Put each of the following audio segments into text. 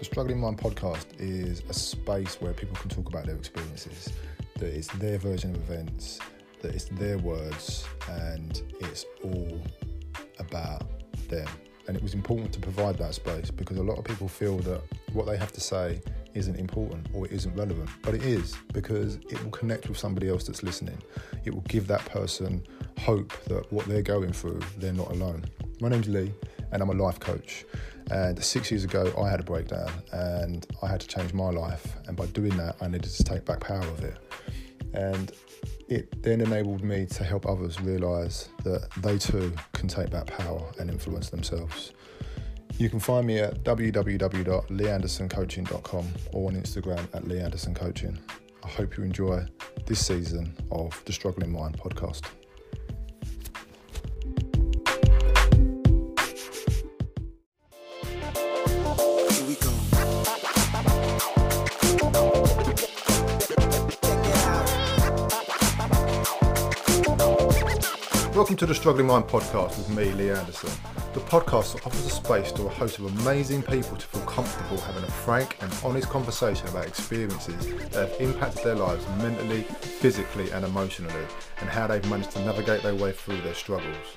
The Struggling Mind podcast is a space where people can talk about their experiences, that it's their version of events, that it's their words, and it's all about them. And it was important to provide that space because a lot of people feel that what they have to say isn't important or it isn't relevant. But it is because it will connect with somebody else that's listening. It will give that person hope that what they're going through, they're not alone. My name's Lee and I'm a life coach. And six years ago, I had a breakdown and I had to change my life. And by doing that, I needed to take back power of it. And it then enabled me to help others realise that they too can take back power and influence themselves. You can find me at www.leeandersoncoaching.com or on Instagram at leeandersoncoaching. I hope you enjoy this season of the Struggling Mind podcast. Welcome to the Struggling Mind podcast with me, Lee Anderson. The podcast offers a space to a host of amazing people to feel comfortable having a frank and honest conversation about experiences that have impacted their lives mentally, physically, and emotionally, and how they've managed to navigate their way through their struggles.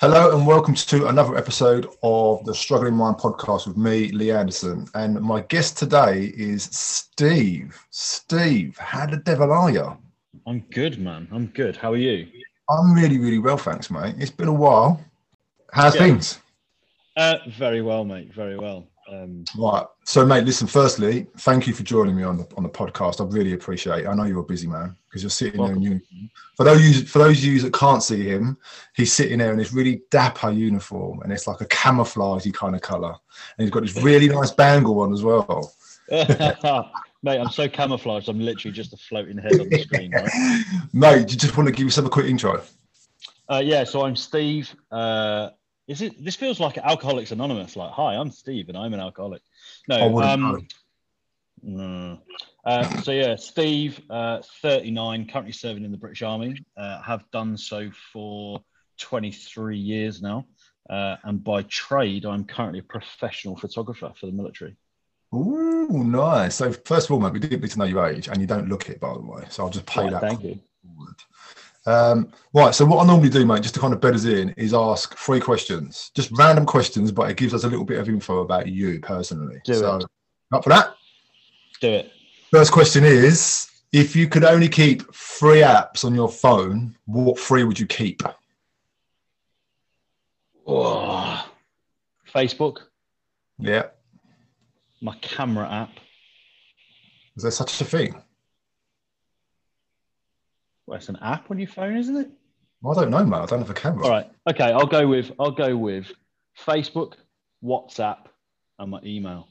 Hello and welcome to another episode of the Struggling Mind podcast with me, Lee Anderson. And my guest today is Steve. Steve, how the devil are you? I'm good, man. I'm good. How are you? I'm really, really well, thanks, mate. It's been a while. How's Yeah. things? Uh, very well, mate. Very well. Um, Right. So, mate, listen. Firstly, thank you for joining me on the on the podcast. I really appreciate it. I know you're a busy man because you're sitting there in Welcome. uniform. For those for those of you that can't see him, he's sitting there in this really dapper uniform, and it's like a camouflagey kind of color, and he's got this really nice bangle on as well. mate, I'm so camouflaged. I'm literally just a floating head on the screen. Right? Mate, do you just want to give yourself a quick intro? Uh, yeah. So I'm Steve. Uh, is it? This feels like Alcoholics Anonymous. Like, hi, I'm Steve, and I'm an alcoholic. No. wouldn't Um, no. Uh, so yeah, Steve, uh, 39, currently serving in the British Army. Uh, have done so for 23 years now. Uh, and by trade, I'm currently a professional photographer for the military. Ooh, nice. So, first of all, mate, we did need to know your age, and you don't look it, by the way. So, I'll just pay Right, that. thank you. Um, right. So, what I normally do, mate, just to kind of bed us in, is ask three questions, just random questions, but it gives us a little bit of info about you personally. Do so, it. up for that? Do it. First question is: If you could only keep three apps on your phone, what three would you keep? Oh. Facebook, Yeah. my camera app. Is there such a thing? Well, it's an app on your phone, isn't it? I don't know, man. I don't have a camera. All right. Okay, I'll go with I'll go with Facebook, WhatsApp, and my email.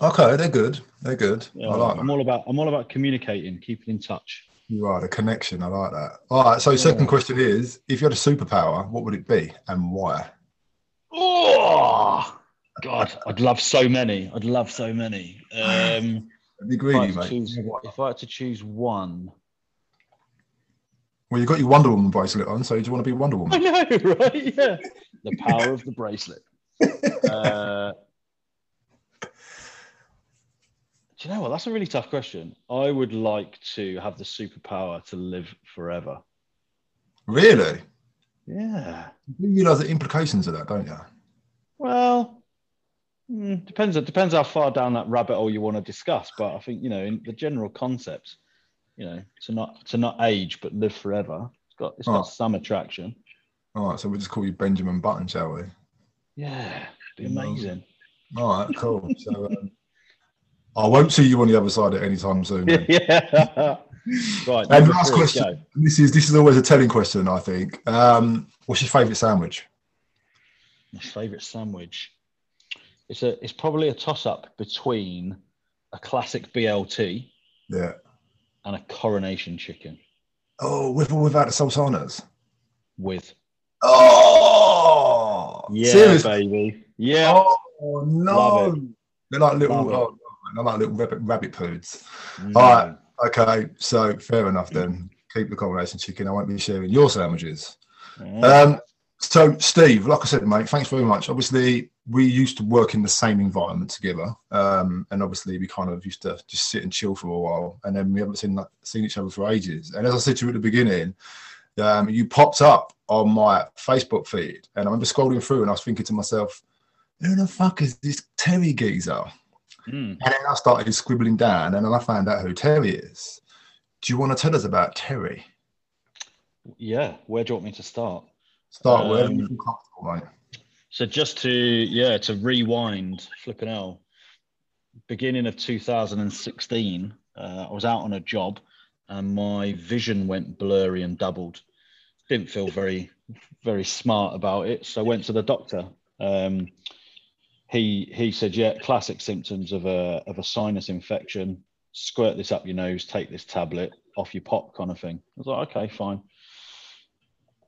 Okay, they're good. They're good. Yeah, I like I'm that. all about I'm all about communicating, keeping in touch. You are the connection. I like that. All right. So, second question is: If you had a superpower, what would it be and why? Oh God, I'd love so many. I'd love so many. Um, Be if, I greedy, to mate. choose, if I had to choose one, Well, you've got your Wonder Woman bracelet on, so do you want to be Wonder Woman? I know, right? Yeah, the power of the bracelet. Uh, do you know what? That's a really tough question. I would like to have the superpower to live forever. Really? Yeah. You realise the implications of that, don't you? Well, mm, depends. It depends how far down that rabbit hole you want to discuss. But I think you know, in the general concept, you know, to not to not age but live forever. It's got it's got Oh. some attraction. All right, so we'll just call you Benjamin Button, shall we? Yeah, be amazing. All right, cool. so um, I won't see you on the other side at any time soon. yeah. right. And last three, question. go. This is this is always a telling question, I think. Um, what's your favourite sandwich? My favourite sandwich. It's a. It's probably a toss up between a classic BLT Yeah. And a coronation chicken Oh, with or without the sultanas? with. Oh, Yeah, seriously? baby. Yeah. Oh no, they're like little, oh, they're like little rabbit, rabbit poods. Mm. All right. Okay, so fair enough then. keep the coronation chicken. I won't be sharing your sandwiches. Yeah. Um, so, Steve, like I said, mate, thanks very much. Obviously, we used to work in the same environment together, um, and obviously, we kind of used to just sit and chill for a while, and then we haven't seen seen each other for ages. And as I said to you at the beginning, um, you popped up on my Facebook feed, and I remember scrolling through, and I was thinking to myself, "Who the fuck is this Terry geezer?" Mm. And then I started scribbling down, and then I found out who Terry is. Do you want to tell us about Terry? Yeah, where do you want me to start? Start wherever you Um, feel comfortable, mate. So just to yeah to rewind, flipping out. Beginning of 2016, uh, I was out on a job, and my vision went blurry and doubled. Didn't feel very very smart about it, so I went to the doctor. Um, he he said, yeah, classic symptoms of a of a sinus infection. Squirt this up your nose, take this tablet, off you pop, kind of thing. I was like, okay, fine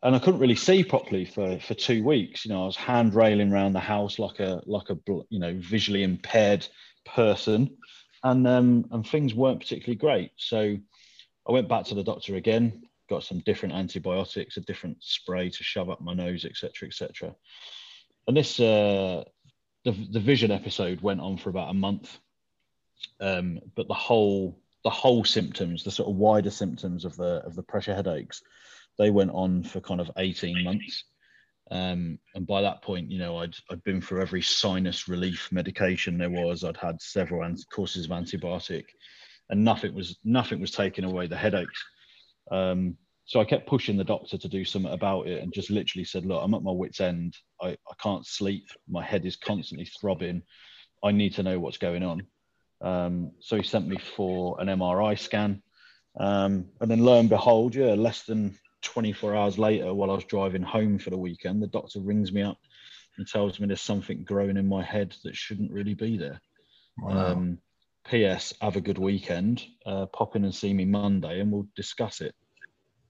and I couldn't really see properly for for two weeks. You know, I was hand railing around the house like a like a you know visually impaired person, and um, and things weren't particularly great. So I went back to the doctor again, got some different antibiotics, a different spray to shove up my nose, etc., etc. And this uh, the the vision episode went on for about a month, um, but the whole the whole symptoms, the sort of wider symptoms of the of the pressure headaches they went on for kind of 18 months. Um, and by that point, you know, I'd, I'd been through every sinus relief medication there was. I'd had several an- courses of antibiotic, and nothing was nothing was taking away the headaches. Um, so I kept pushing the doctor to do something about it, and just literally said, "Look, I'm at my wits' end. I, I can't sleep. My head is constantly throbbing. I need to know what's going on." Um, so he sent me for an MRI scan, um, and then lo and behold, yeah, less than 24 hours later, while I was driving home for the weekend, the doctor rings me up and tells me there's something growing in my head that shouldn't really be there. Wow. Um, P.S. Have a good weekend. Uh, pop in and see me Monday, and we'll discuss it.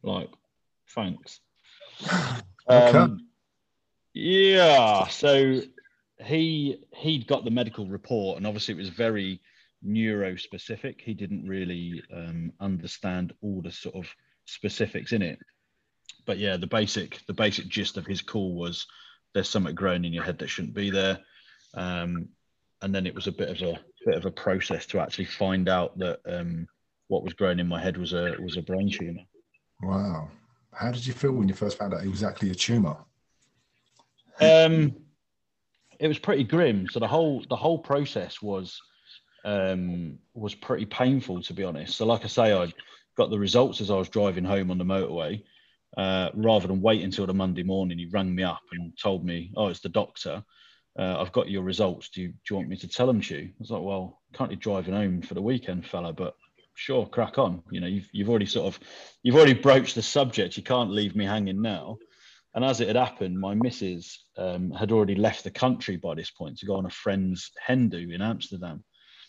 Like, thanks. Okay. Um, yeah. So he he'd got the medical report, and obviously it was very neuro specific. He didn't really um, understand all the sort of specifics in it. But yeah, the basic the basic gist of his call was there's something growing in your head that shouldn't be there. Um, and then it was a bit of a bit of a process to actually find out that um, what was growing in my head was a was a brain tumor. wow. How did you feel when you first found out it was actually a tumor? Um, it was pretty grim. So the whole the whole process was um, was pretty painful, to be honest. So like I say, I got the results as I was driving home on the motorway. Uh, rather than wait until the Monday morning, he rang me up and told me, "Oh, it's the doctor. Uh, I've got your results. Do you, do you want me to tell them to you?" I was like, "Well, currently driving home for the weekend, fella, but sure, crack on. You know, you've you've already sort of you've already broached the subject. You can't leave me hanging now." And as it had happened, my missus um, had already left the country by this point to go on a friend's hen do in Amsterdam.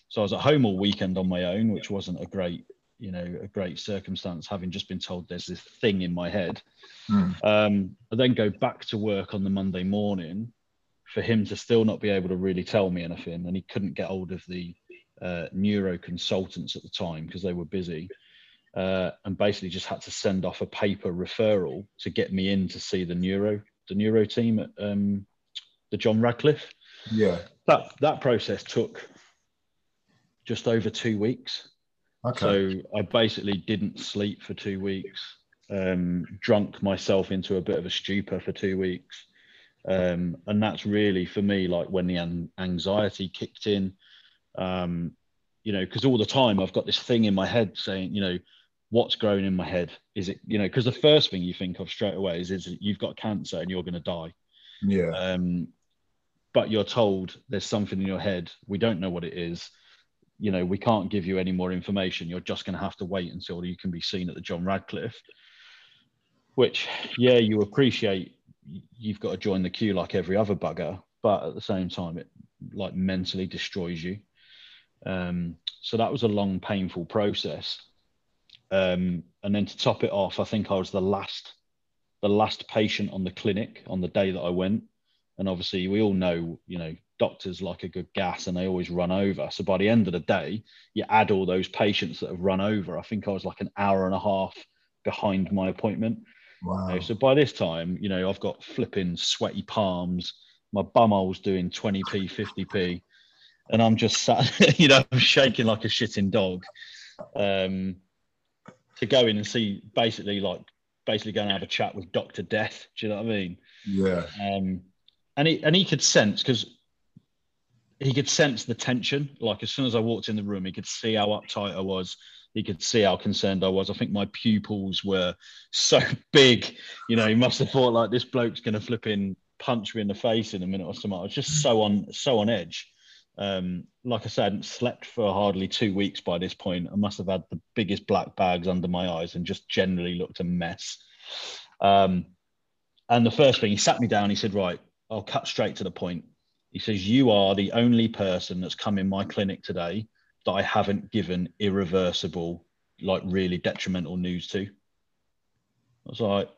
So I was at home all weekend on my own, which wasn't a great, you know, a great circumstance, having just been told there's this thing in my head. Hmm. Um, I then go back to work on the Monday morning for him to still not be able to really tell me anything, and he couldn't get hold of the uh, neuro consultants at the time because they were busy. Uh, and basically just had to send off a paper referral to get me in to see the neuro the neuro team at um, the John Radcliffe. Yeah. That that process took just over two weeks. Okay. So I basically didn't sleep for two weeks, um, drunk myself into a bit of a stupor for two weeks. Um, and that's really for me like when the an- anxiety kicked in. Um, you know, because all the time I've got this thing in my head saying, you know, what's growing in my head? Is it, you know, because the first thing you think of straight away is, is you've got cancer and you're going to die. yeah. Um, but you're told there's something in your head. We don't know what it is. You know, we can't give you any more information. You're just going to have to wait until you can be seen at the John Radcliffe. Which, yeah, you appreciate. You've got to join the queue like every other bugger, but at the same time, it like mentally destroys you. Um, so that was a long, painful process. Um, and then to top it off, I think I was the last, the last patient on the clinic on the day that I went. And obviously, we all know, you know, doctors like a good gas and they always run over. So by the end of the day, you add all those patients that have run over. I think I was like an hour and a half behind my appointment. Wow. You know, so by this time, you know, I've got flipping sweaty palms. My bumhole's doing 20p, 50p, and I'm just sat, you know, I'm shaking like a shitting dog. Um, to go in and see, basically, like, basically going to have a chat with Doctor Death. Do you know what I mean? Yeah. Um, and he and he could sense because he could sense the tension. Like as soon as I walked in the room, he could see how uptight I was. He could see how concerned I was. I think my pupils were so big. You know, he must have thought like this bloke's going to flip in, punch me in the face in a minute or something. I was just so on so on edge. Um, like I said, I slept for hardly two weeks by this point. I must have had the biggest black bags under my eyes and just generally looked a mess. Um, and the first thing he sat me down, he said, Right, I'll cut straight to the point. He says, You are the only person that's come in my clinic today that I haven't given irreversible, like really detrimental news to. I was like,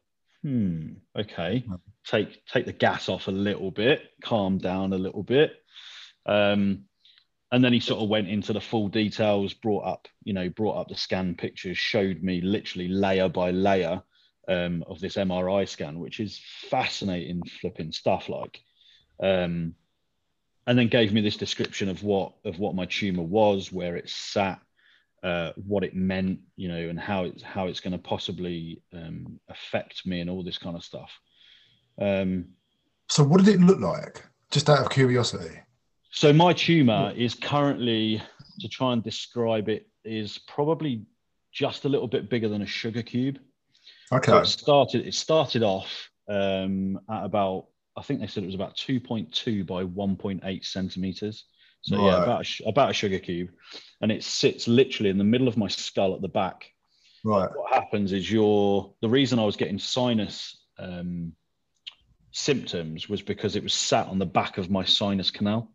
hmm, okay. Take take the gas off a little bit, calm down a little bit. Um, and then he sort of went into the full details, brought up, you know, brought up the scan pictures, showed me literally layer by layer um, of this MRI scan, which is fascinating flipping stuff. Like, um, and then gave me this description of what of what my tumor was, where it sat, uh, what it meant, you know, and how it's how it's going to possibly um, affect me and all this kind of stuff. Um, So, what did it look like? Just out of curiosity. so my tumor is currently, to try and describe it, is probably just a little bit bigger than a sugar cube. So Okay. it started. It started off um, at about. I think they said it was about 2.2 by 1.8 centimeters. So yeah, about a, about a sugar cube, and it sits literally in the middle of my skull at the back. Right. What happens is your the reason I was getting sinus um, symptoms was because it was sat on the back of my sinus canal.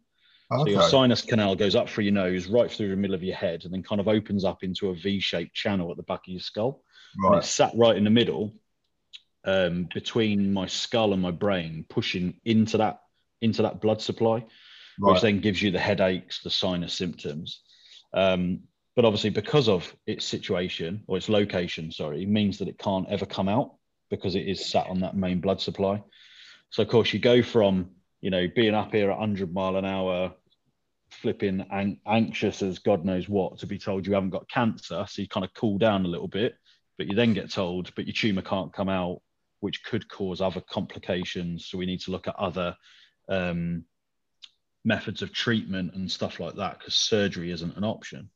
Okay. So your sinus canal goes up through your nose, right through the middle of your head, and then kind of opens up into a V-shaped channel at the back of your skull and Right. it's sat right in the middle um, between my skull and my brain, pushing into that into that blood supply, which then gives you the headaches, the sinus symptoms. Um, but obviously, because of its situation or its location, sorry, it means that it can't ever come out because it is sat on that main blood supply. So of course, you go from you know being up here at 100 mile an hour, flipping an- anxious as God knows what, to be told you haven't got cancer, so you kind of cool down a little bit but you then get told, but your tumor can't come out, which could cause other complications. So we need to look at other um, methods of treatment and stuff like that because surgery isn't an option.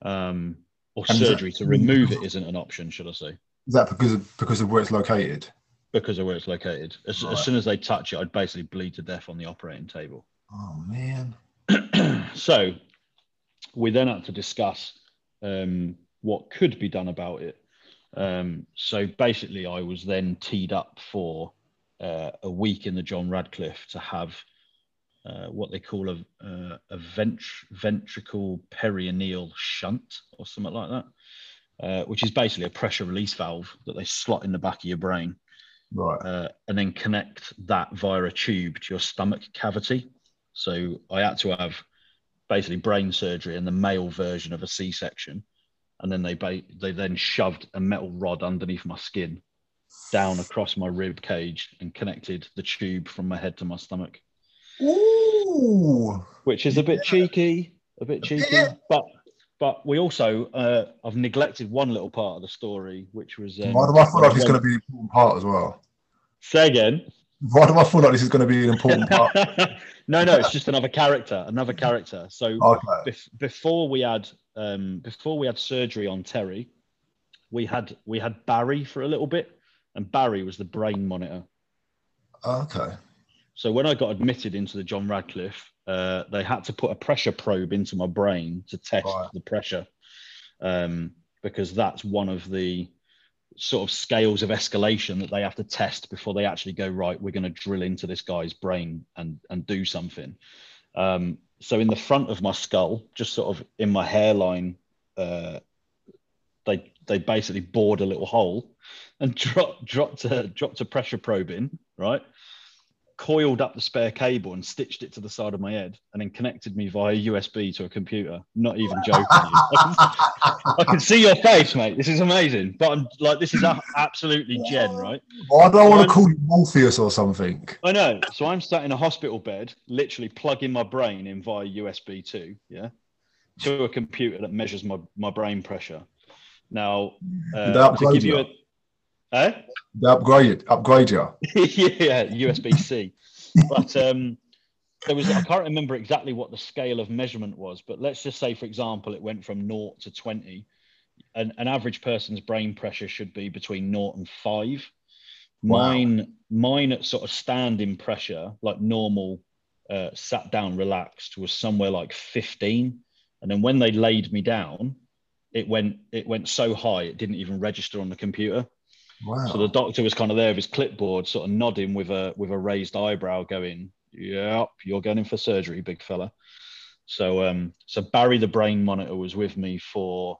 Um, or And is that- surgery to remove it isn't an option, should I say, Is that because of because of where it's located? because of where it's located. As, Right. as soon as they touch it, I'd basically bleed to death on the operating table. Oh man. so we then had to discuss um, what could be done about it. Um, so basically, I was then teed up for uh, a week in the John Radcliffe to have uh, what they call a, uh, a vent- ventricle peritoneal shunt or something like that, uh, which is basically a pressure release valve that they slot in the back of your brain Right. uh, and then connect that via a tube to your stomach cavity. So I had to have basically brain surgery and the male version of a C-section, and then they ba- they then shoved a metal rod underneath my skin, down across my rib cage, and connected the tube from my head to my stomach, Ooh. which is a bit cheeky, a bit cheeky, Yeah. but. But we also, uh, I've neglected one little part of the story, which was. Um, Why do I feel like this is going to be an important part as well? Say again. Why do I feel like this is going to be an important part? no, no, it's just another character, another character. So Okay. bef- before we had um, before we had surgery on Terry, we had we had Barry for a little bit, and Barry was the brain monitor. Okay. So when I got admitted into the John Radcliffe, uh, they had to put a pressure probe into my brain to test Right. the pressure, um, because that's one of the sort of scales of escalation that they have to test before they actually go right. We're going to drill into this guy's brain and and do something. Um, so in the front of my skull, just sort of in my hairline, uh, they they basically bored a little hole and dropped dropped a dropped a pressure probe in, right? Coiled up the spare cable and stitched it to the side of my head, and then connected me via USB to a computer. Not even joking. I, can, I can see your face, mate. This is amazing. But I'm like, this is absolutely gen, right? Well, I don't want to call you Morpheus or something. I know. So I'm sat in a hospital bed, literally plugging my brain in via USB two, yeah, to a computer that measures my, my brain pressure. Now, uh, to give you? a, eh? They upgrade upgrade you. yeah, USB C. But um, there was I can't remember exactly what the scale of measurement was, but let's just say, for example, it went from naught to twenty. An, an average person's brain pressure should be between naught and five. Wow. Mine, mine at sort of standing pressure, like normal, uh, sat down, relaxed, was somewhere like fifteen. And then when they laid me down, it went it went so high it didn't even register on the computer. Wow. So the doctor was kind of there with his clipboard, sort of nodding with a with a raised eyebrow, going, "Yep, you're going in for surgery, big fella." So um, so Barry the brain monitor was with me for,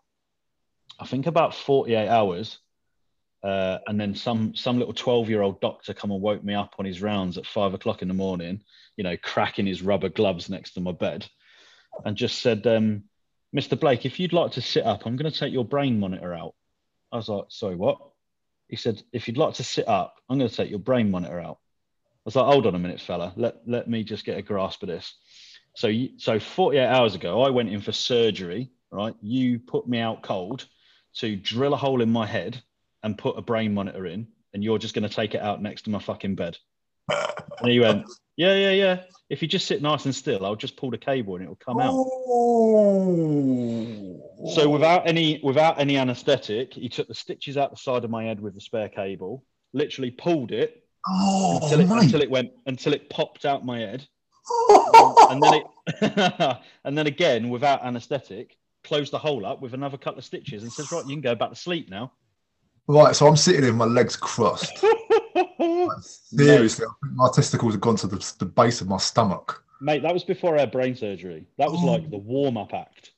I think about forty eight hours, uh, and then some some little twelve year old doctor come and woke me up on his rounds at five o'clock in the morning, you know, cracking his rubber gloves next to my bed, and just said, um, "Mr. Blake, if you'd like to sit up, I'm going to take your brain monitor out." I was like, "Sorry, what?" He said, if you'd like to sit up, I'm going to take your brain monitor out. I was like, hold on a minute, fella. Let, let me just get a grasp of this. So, so 48 hours ago, I went in for surgery, right? You put me out cold to drill a hole in my head and put a brain monitor in, and you're just going to take it out next to my fucking bed. And he went, yeah, yeah, yeah. If you just sit nice and still, I'll just pull the cable and it'll come out. Oh. So without any without any anaesthetic, he took the stitches out the side of my head with the spare cable, literally pulled it oh, until it, until it went until it popped out my head, and then it and then again without anaesthetic, closed the hole up with another couple of stitches and says, right, you can go back to sleep now. right, so I'm sitting here with my legs crossed. Seriously, I think my testicles have gone to the, the base of my stomach. Mate, that was before I had brain surgery. That was Oh. like the warm up act.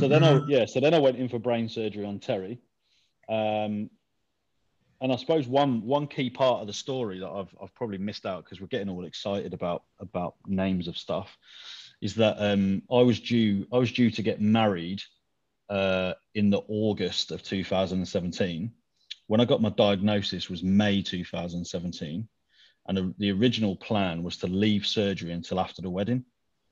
So then I yeah, so then I went in for brain surgery on Terry. Um, and I suppose one one key part of the story that I've I've probably missed out because we're getting all excited about about names of stuff is that um, I was due I was due to get married uh, in the August of 2017. When I got my diagnosis was May 2017, and the, the original plan was to leave surgery until after the wedding.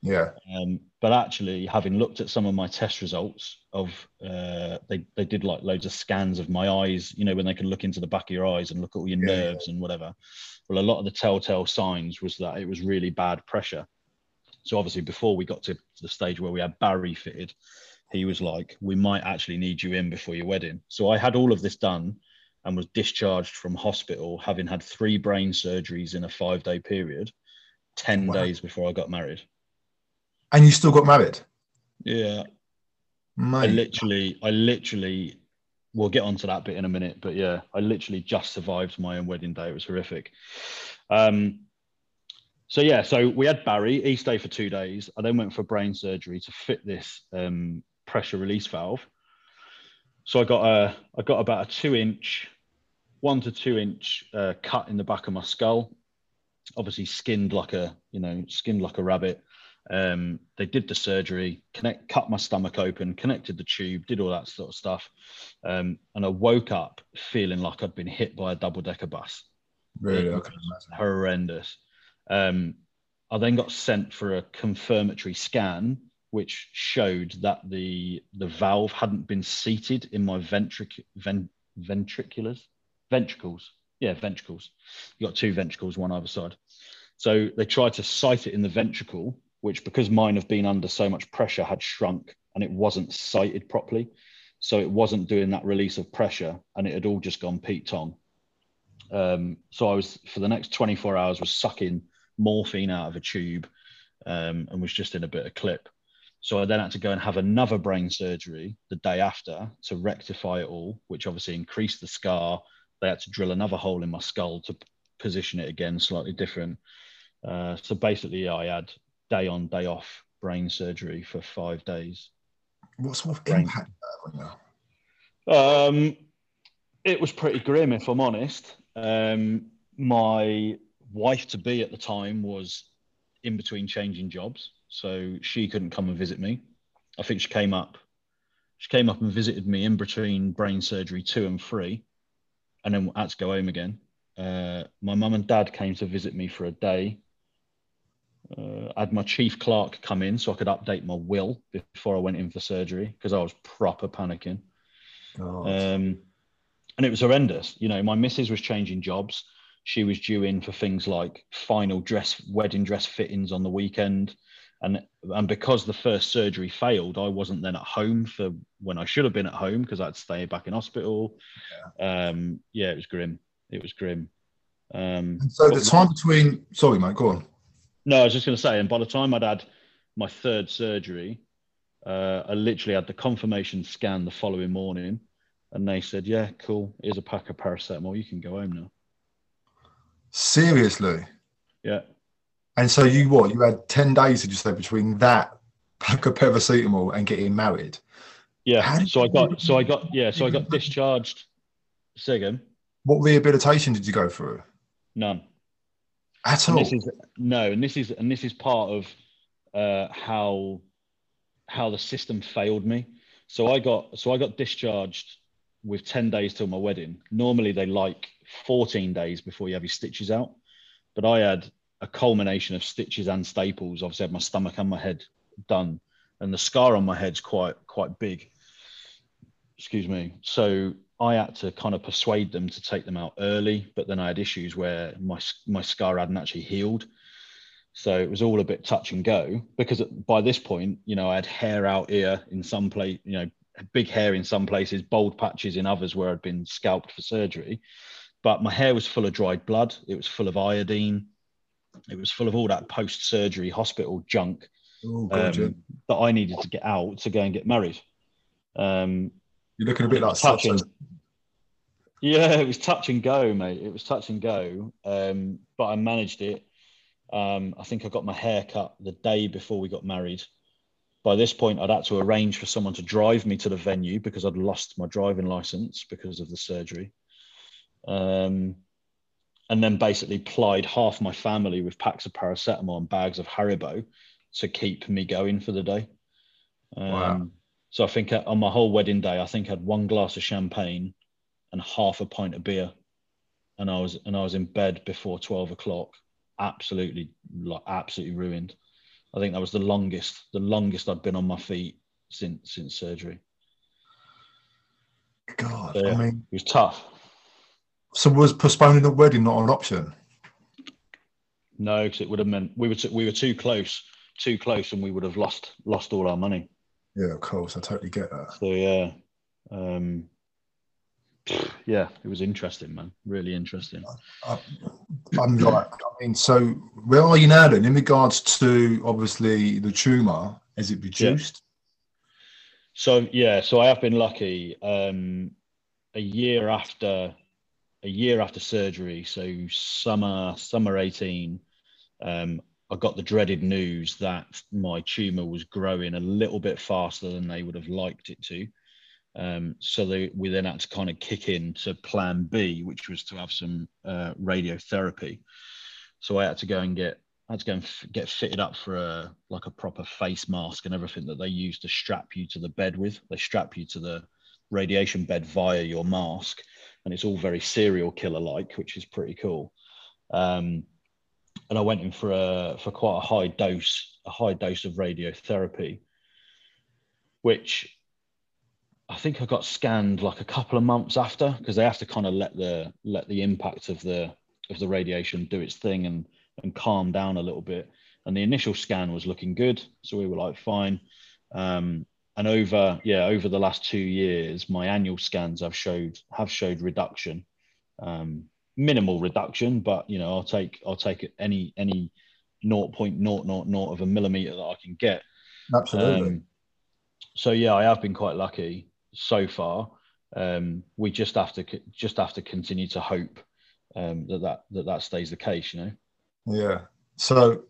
Yeah. Um, but actually, having looked at some of my test results of, uh, they they did like loads of scans of my eyes. You know, when they can look into the back of your eyes and look at all your Yeah, nerves and whatever. Well, a lot of the telltale signs was that it was really bad pressure. So obviously, before we got to the stage where we had Barry fitted, he was like, "We might actually need you in before your wedding." So I had all of this done and was discharged from hospital, having had three brain surgeries in a five-day period, ten Wow. days before I got married. And you still got married? Yeah, I literally, I literally, we'll get onto that bit in a minute, but yeah, I literally just survived my own wedding day. It was horrific. Um, so yeah, so we had Barry. He stayed for two days. I then went for brain surgery to fit this um, pressure release valve. So I got a, I got about a two-inch, one to two-inch uh, cut in the back of my skull. Obviously, skinned like a, you know, skinned like a rabbit. Um, they did the surgery, connect, cut my stomach open, connected the tube, did all that sort of stuff, um, and I woke up feeling like I'd been hit by a double-decker bus. Really? It I can was imagine. horrendous. Um, I then got sent for a confirmatory scan, which showed that the the valve hadn't been seated in my ventric ven, ventriculars, ventricles. Yeah, ventricles. You got two ventricles, one either side. So they tried to site it in the ventricle, which because mine have been under so much pressure had shrunk and it wasn't sited properly. So it wasn't doing that release of pressure and it had all just gone Pete Tong. Um, so I was for the next 24 hours was sucking morphine out of a tube um, and was just in a bit of clip. So I then had to go and have another brain surgery the day after to rectify it all, which obviously increased the scar. They had to drill another hole in my skull to position it again slightly different. Uh, so basically, I had day on, day off brain surgery for five days. What sort of Brain- impact did that on you? Um, it was pretty grim, if I'm honest. Um, my wife to be at the time was in between changing jobs, so she couldn't come and visit me. I think she came up. She came up and visited me in between brain surgery two and three, and then had to go home again. Uh, my mum and dad came to visit me for a day. Uh, I had my chief clerk come in so I could update my will before I went in for surgery because I was proper panicking. God. Um, and it was horrendous. You know, my missus was changing jobs. She was due in for things like final dress, wedding dress fittings on the weekend. And, and because the first surgery failed, I wasn't then at home for when I should have been at home because I'd stay back in hospital. Yeah. Um, yeah, it was grim. It was grim. Um, and so the time between, sorry, mate, go on. No, I was just going to say, and by the time I'd had my third surgery, uh, I literally had the confirmation scan the following morning, and they said, "Yeah, cool. Here's a pack of paracetamol. You can go home now." Seriously? Yeah. And so you what? You had ten days, did you say, between that pack of paracetamol and getting married? Yeah. So I got, so I got, yeah, so I got discharged. Say again. What rehabilitation did you go through? None. At And all? this is no, and this is and this is part of uh, how how the system failed me. So I got so I got discharged with ten days till my wedding. Normally they like fourteen days before you have your stitches out, but I had a culmination of stitches and staples. Obviously, I had my stomach and my head done, and the scar on my head's quite quite big. Excuse me. So I had to kind of persuade them to take them out early, but then I had issues where my my scar hadn't actually healed. So it was all a bit touch and go because by this point, you know, I had hair out here in some place, you know, big hair in some places, bald patches in others where I'd been scalped for surgery. But my hair was full of dried blood. It was full of iodine. It was full of all that post surgery hospital junk Oh, um, that I needed to get out to go and get married. Um, You're looking a bit like touching. Yeah, it was touch and go, mate. It was touch and go, um, but I managed it. Um, I think I got my hair cut the day before we got married. By this point, I'd had to arrange for someone to drive me to the venue because I'd lost my driving license because of the surgery. Um, and then basically plied half my family with packs of paracetamol and bags of Haribo to keep me going for the day. Um, Wow. So I think on my whole wedding day, I think I had one glass of champagne and half a pint of beer, and I was and I was in bed before twelve o'clock, absolutely like absolutely ruined. I think that was the longest the longest I'd been on my feet since since surgery. God, So, yeah, I mean, it was tough. so was postponing the wedding not an option? No, because it would have meant we were too, we were too close, too close, and we would have lost lost all our money. Yeah, of course. I totally get that. So yeah, um, yeah, it was interesting, man. Really interesting. I, I'm like, I mean, so where are you now then in regards to obviously the tumour? Has it reduced? So yeah, so I have been lucky. Um, a year after, a year after surgery, so summer summer eighteen, um, I got the dreaded news that my tumor was growing a little bit faster than they would have liked it to. Um, so they, we then had to kind of kick in to Plan B, which was to have some uh, radiotherapy. So I had to go and get I had to go and f- get fitted up for a like a proper face mask and everything that they use to strap you to the bed with. They strap you to the radiation bed via your mask, and it's all very serial killer like, which is pretty cool. Um, and I went in for a for quite a high dose, a high dose of radiotherapy, which I think I got scanned like a couple of months after because they have to kind of let the let the impact of the of the radiation do its thing and and calm down a little bit. And the initial scan was looking good, so we were like fine. Um, and over yeah over the last two years, my annual scans have showed have showed reduction, um, minimal reduction, but you know I'll take I'll take any any 0.000 of a millimeter that I can get. Absolutely. Um, so yeah, I have been quite lucky so far. Um, we just have to just have to continue to hope um, that, that that that stays the case. You know. yeah. So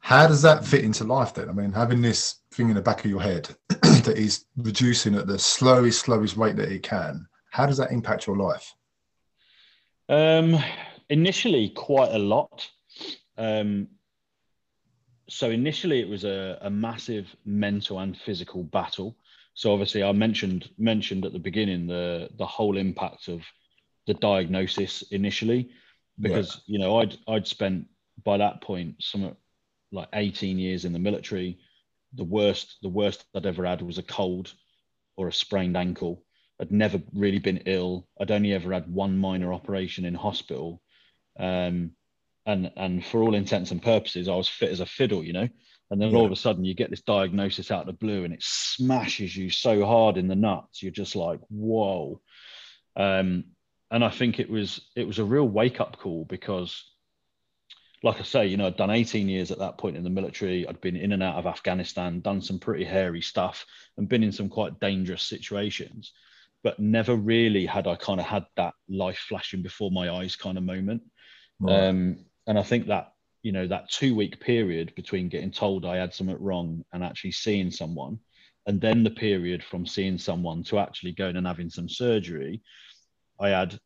how does that fit into life then? I mean, having this thing in the back of your head that is reducing at the slowest, slowest rate that it can, how does that impact your life? Um, initially, quite a lot. Um, so initially, it was a, a massive mental and physical battle. So obviously, I mentioned mentioned at the beginning the the whole impact of the diagnosis initially, because you know I'd I'd spent by that point some like 18 years in the military. The worst the worst I'd ever had was a cold or a sprained ankle. I'd never really been ill. I'd only ever had one minor operation in hospital. Um, and and for all intents and purposes, I was fit as a fiddle, you know. And then Yeah. all of a sudden, you get this diagnosis out of the blue, and it smashes you so hard in the nuts. You're just like, whoa. Um, and I think it was it was a real wake up call because, like I say, you know, I'd done 18 years at that point in the military. I'd been in and out of Afghanistan, done some pretty hairy stuff, and been in some quite dangerous situations. But never really had I kind of had that life flashing before my eyes kind of moment. Right. Um, and I think that you know that two week period between getting told I had something wrong and actually seeing someone, and then the period from seeing someone to actually going and having some surgery, I had,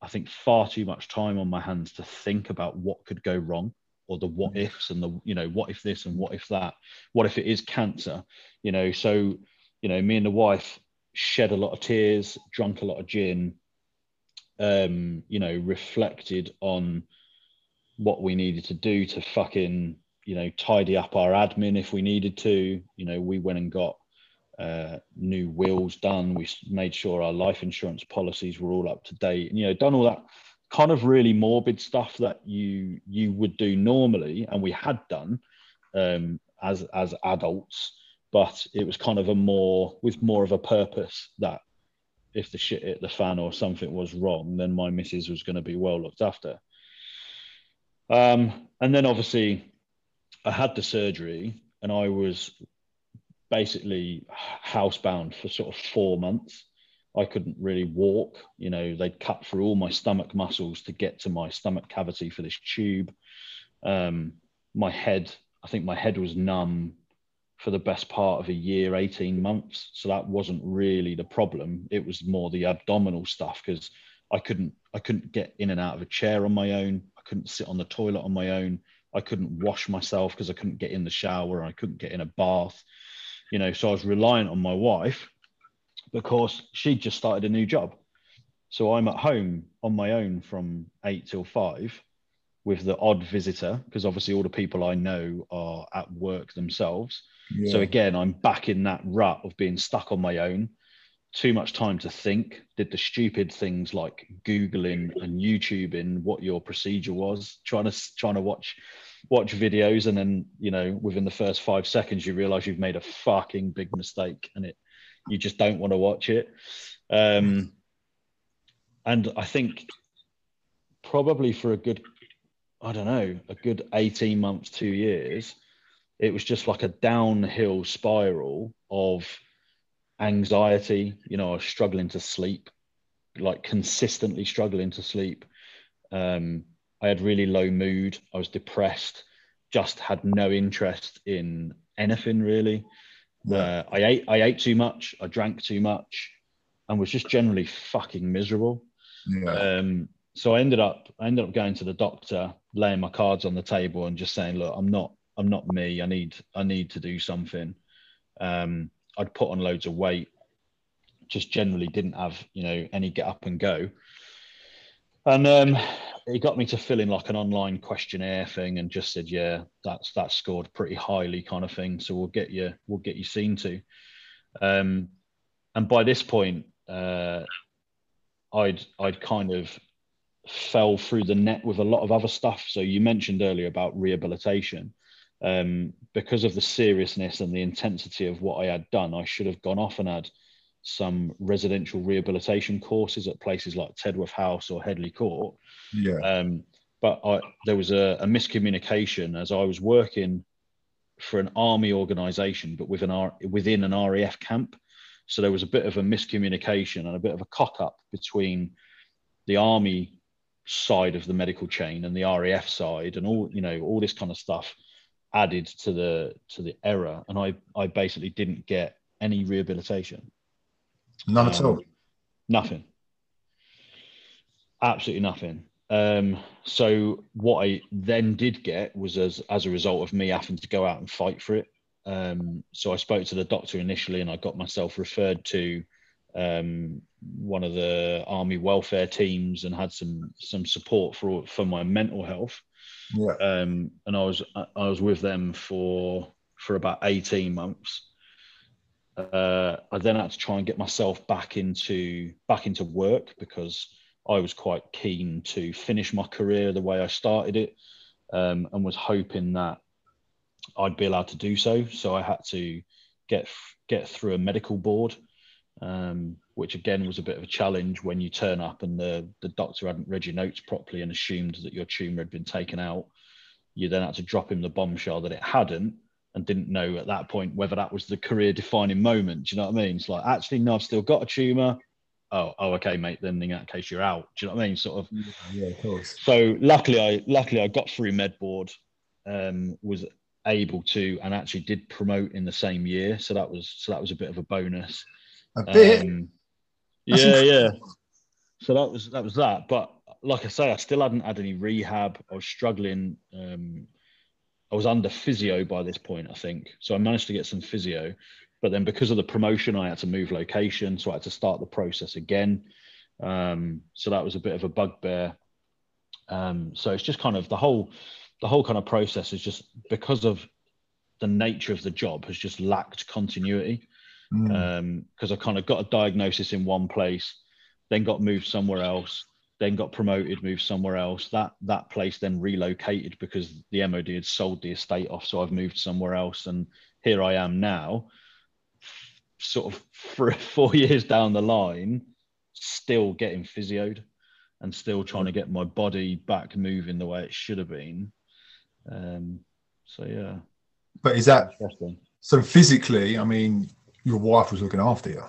I think, far too much time on my hands to think about what could go wrong or the what ifs and the you know what if this and what if that, what if it is cancer, you know. So you know, me and the wife shed a lot of tears, drunk a lot of gin, um, you know, reflected on what we needed to do to fucking, you know, tidy up our admin if we needed to. You know, we went and got uh, new wills done. We made sure our life insurance policies were all up to date, and you know, done all that kind of really morbid stuff that you you would do normally, and we had done um, as as adults. But it was kind of a more with more of a purpose that if the shit hit the fan or something was wrong, then my missus was going to be well looked after. Um, and then obviously, I had the surgery, and I was basically housebound for sort of four months. I couldn't really walk. You know, they'd cut through all my stomach muscles to get to my stomach cavity for this tube. Um, my head, I think my head was numb for the best part of a year, 18 months. So that wasn't really the problem. It was more the abdominal stuff because I couldn't I couldn't get in and out of a chair on my own. I couldn't sit on the toilet on my own. I couldn't wash myself because I couldn't get in the shower. I couldn't get in a bath. You know, so I was reliant on my wife because she'd just started a new job. So I'm at home on my own from eight till five with the odd visitor because obviously all the people I know are at work themselves. yeah. So again, I'm back in that rut of being stuck on my own, too much time to think, did the stupid things like Googling and YouTubing what your procedure was, trying to trying to watch watch videos and then, you know, within the first five seconds you realize you've made a fucking big mistake and it you just don't want to watch it. Um and I think probably for a good I don't know, a good 18 months, two years, it was just like a downhill spiral of anxiety. You know, I was struggling to sleep, like consistently struggling to sleep. Um, I had really low mood. I was depressed, just had no interest in anything really. Uh, I ate I ate too much, I drank too much, and was just generally fucking miserable. yeah. Um, so I ended up I ended up going to the doctor, laying my cards on the table, and just saying, "Look, I'm not I'm not me. I need I need to do something." Um, I'd put on loads of weight, just generally didn't have you know any get up and go, and um, he got me to fill in like an online questionnaire thing, and just said, "Yeah, that's that scored pretty highly, kind of thing. So we'll get you we'll get you seen to." Um, and by this point, uh, I'd I'd kind of fell through the net with a lot of other stuff. So you mentioned earlier about rehabilitation. Um, because of the seriousness and the intensity of what I had done, I should have gone off and had some residential rehabilitation courses at places like Tedworth House or Headley Court. yeah. Um, but I, there was a, a miscommunication as I was working for an army organisation, but with an R, within an RAF camp. So there was a bit of a miscommunication and a bit of a cock up between the army side of the medical chain and the RAF side, and all you know, all this kind of stuff added to the to the error. And I I basically didn't get any rehabilitation. None at Um, all. Nothing. Absolutely nothing. Um, so what I then did get was as as a result of me having to go out and fight for it. Um, so I spoke to the doctor initially, and I got myself referred to um, one of the army welfare teams, and had some some support for for my mental health. Yeah. Um, and I was I was with them for for about eighteen months. Uh, I then had to try and get myself back into back into work because I was quite keen to finish my career the way I started it, um, and was hoping that I'd be allowed to do so. So I had to get get through a medical board, um, which again was a bit of a challenge when you turn up and the the doctor hadn't read your notes properly and assumed that your tumor had been taken out. You then had to drop him the bombshell that it hadn't, and didn't know at that point whether that was the career defining moment. Do you know what I mean? It's like actually no, I've still got a tumor. Oh, oh, okay, mate. Then in that case, you're out. Do you know what I mean? Sort of. Yeah, of course. So luckily, I luckily I got through med board, um, was able to, and actually did promote in the same year. So that was so that was a bit of a bonus. A bit. Um, yeah, yeah. So that was that was that. But like I say, I still hadn't had any rehab. I was struggling. Um, I was under physio by this point, I think. So I managed to get some physio, but then because of the promotion, I had to move location, so I had to start the process again. Um, so that was a bit of a bugbear. Um, so it's just kind of the whole the whole kind of process is just because of the nature of the job has just lacked continuity Mm. because I kind of got a diagnosis in one place, then got moved somewhere else, then got promoted, moved somewhere else. That that place then relocated because the MOD had sold the estate off, so I've moved somewhere else, and here I am now, sort of for four years down the line, still getting physioed, and still trying to get my body back moving the way it should have been. Um, so yeah, But is that so physically? I mean, your wife was looking after you,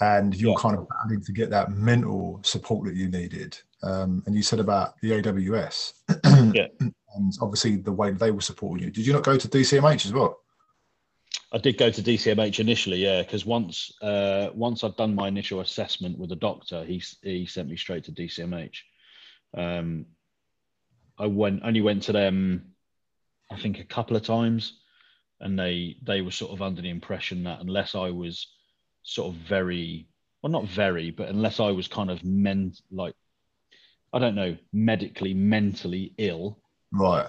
and you're Yeah. kind of battling to get that mental support that you needed. Um, and you said about the AWS, Yeah. and obviously the way they were supporting you. Did you not go to DCMH as well? I did go to DCMH initially, yeah, because once uh, once I'd done my initial assessment with the doctor, he he sent me straight to DCMH. Um, I went only went to them, I think a couple of times, and they they were sort of under the impression that unless I was sort of very well, not very, but unless I was kind of men like I don't know medically mentally ill, Right.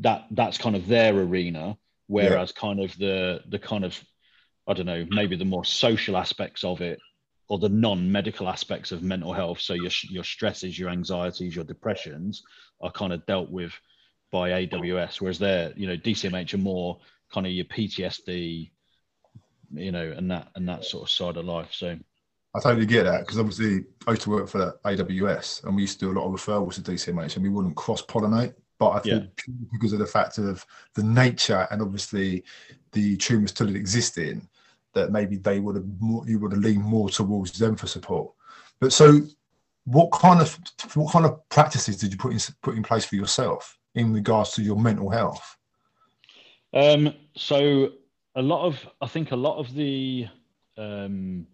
that that's kind of their arena whereas kind of the the kind of i don't know maybe the more social aspects of it or the non-medical aspects of mental health so your your stresses your anxieties your depressions are kind of dealt with by aws whereas they're you know dcmh are more kind of your ptsd you know and that and that sort of side of life so I totally get that because obviously I used to work for AWS and we used to do a lot of referrals to DCMH and we wouldn't cross pollinate. But I think Yeah. because of the fact of the nature and obviously the tumor still existing, that maybe they would have more, you would have leaned more towards them for support. But so, what kind of what kind of practices did you put in put in place for yourself in regards to your mental health? Um, so a lot of, I think a lot of the, um,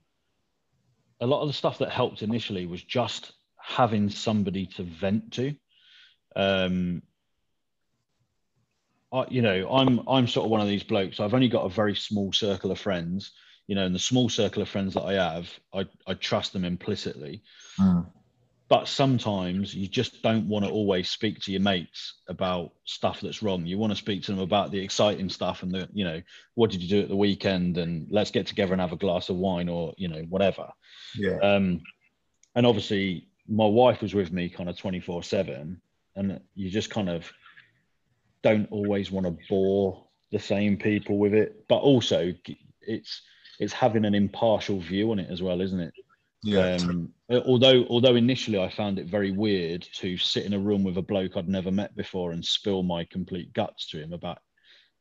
a lot of the stuff that helped initially was just having somebody to vent to. Um, I, you know, I'm I'm sort of one of these blokes. I've only got a very small circle of friends, you know, and the small circle of friends that I have, I I trust them implicitly Mm. But sometimes you just don't want to always speak to your mates about stuff that's wrong. You want to speak to them about the exciting stuff and the you know what did you do at the weekend and let's get together and have a glass of wine or you know whatever. Yeah, um and obviously my wife was with me kind of 24 7 and you just kind of don't always want to bore the same people with it. But also it's it's having an impartial view on it as well isn't it yeah, um, although although initially I found it very weird to sit in a room with a bloke I'd never met before and spill my complete guts to him about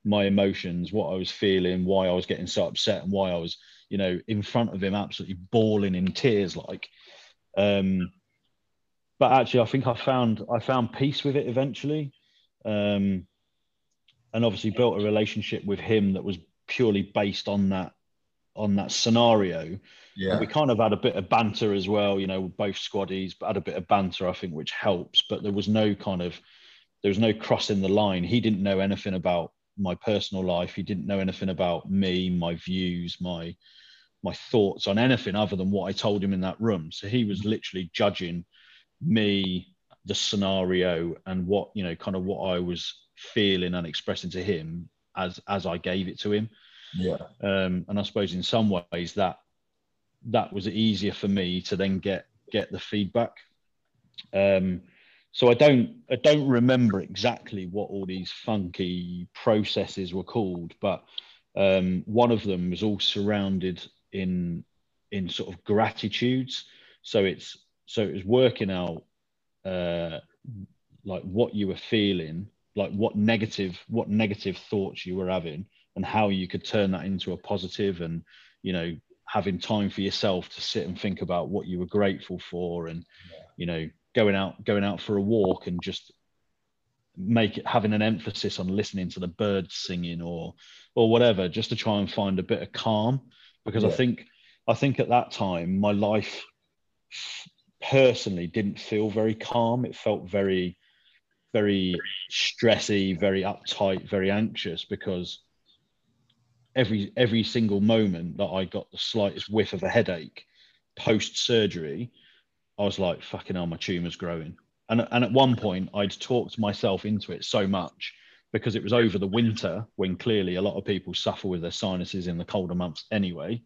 my emotions, what I was feeling, why I was getting so upset, and why I was, you know, in front of him absolutely bawling in tears, like. Um, but actually, I think I found I found peace with it eventually, um, and obviously built a relationship with him that was purely based on that on that scenario And we kind of had a bit of banter as well, you know, both squaddies, but had a bit of banter, I think, which helps. But there was no kind of, there was no crossing the line. He didn't know anything about my personal life. He didn't know anything about me, my views, my my thoughts on anything other than what I told him in that room. So he was literally judging me, the scenario, and what you know, kind of what I was feeling and expressing to him as as I gave it to him. Yeah. Um, and I suppose in some ways that that was easier for me to then get get the feedback. Um, so I don't I don't remember exactly what all these funky processes were called, but um, one of them was all surrounded in in sort of gratitudes. So it's so it was working out uh, like what you were feeling, like what negative what negative thoughts you were having, and how you could turn that into a positive, and you know having time for yourself to sit and think about what you were grateful for, and yeah. you know going out going out for a walk and just make it having an emphasis on listening to the birds singing or or whatever just to try and find a bit of calm because yeah. I think I think at that time my life personally didn't feel very calm. It felt very very stressy, very uptight, very anxious because every every single moment that I got the slightest whiff of a headache post surgery, I was like, fucking hell, my tumor's growing. And, and at one point, I'd talked myself into it so much because it was over the winter when clearly a lot of people suffer with their sinuses in the colder months anyway.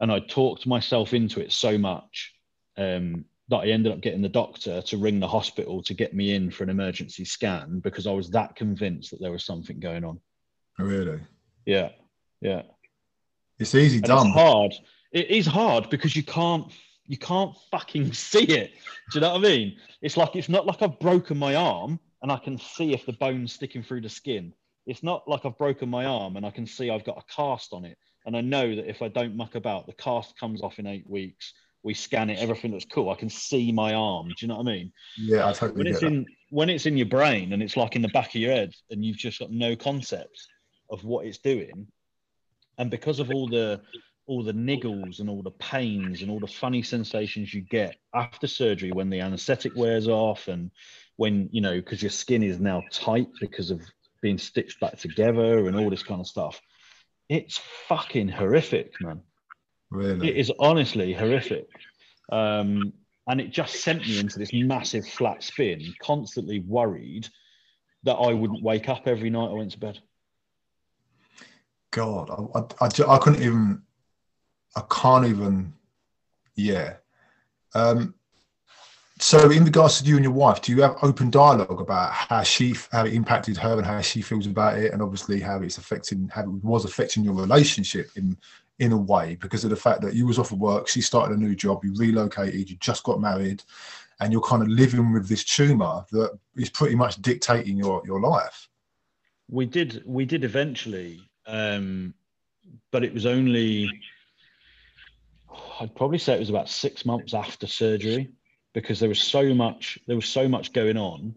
And I talked myself into it so much um, that I ended up getting the doctor to ring the hospital to get me in for an emergency scan because I was that convinced that there was something going on. Oh, really? Yeah. Yeah. It's easy and done. It's hard. It is hard because you can't you can't fucking see it. Do you know what I mean? It's like it's not like I've broken my arm and I can see if the bone's sticking through the skin. It's not like I've broken my arm and I can see I've got a cast on it. And I know that if I don't muck about, the cast comes off in eight weeks. We scan it, everything looks cool. I can see my arm. Do you know what I mean? Yeah, I totally when it's in when it's in your brain and it's like in the back of your head and you've just got no concept of what it's doing. And because of all the all the niggles and all the pains and all the funny sensations you get after surgery when the anesthetic wears off and when you know because your skin is now tight because of being stitched back together and all this kind of stuff it's fucking horrific man. Really? It is honestly horrific. Um, and it just sent me into this massive flat spin constantly worried that i wouldn't wake up every night i went to bed god i, I, I, I couldn't even i can't even yeah. Um so in regards to you and your wife do you have open dialogue about how she how it impacted her and how she feels about it and obviously how it's affecting how it was affecting your relationship in in a way? Because of the fact that you was off of work she started a new job you relocated you just got married and you're kind of living with this tumor that is pretty much dictating your your life. We did we did eventually um but it was only i'd probably say it was about six months after surgery because there was so much there was so much going on.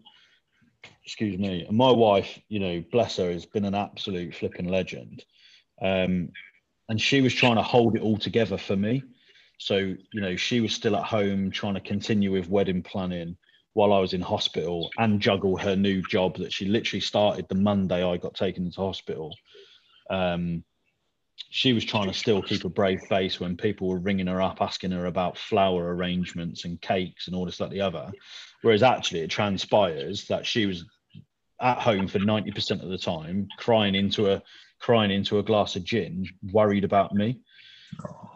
Excuse me. And my wife you know bless her has been an absolute flipping legend. Um, and she was trying to hold it all together for me. So you know she was still at home trying to continue with wedding planning while i was in hospital and juggle her new job that she literally started the monday i got taken into hospital um, she was trying to still keep a brave face when people were ringing her up asking her about flower arrangements and cakes and all this like the other. Whereas actually it transpires that she was at home for 90% of the time crying into a crying into a glass of gin worried about me.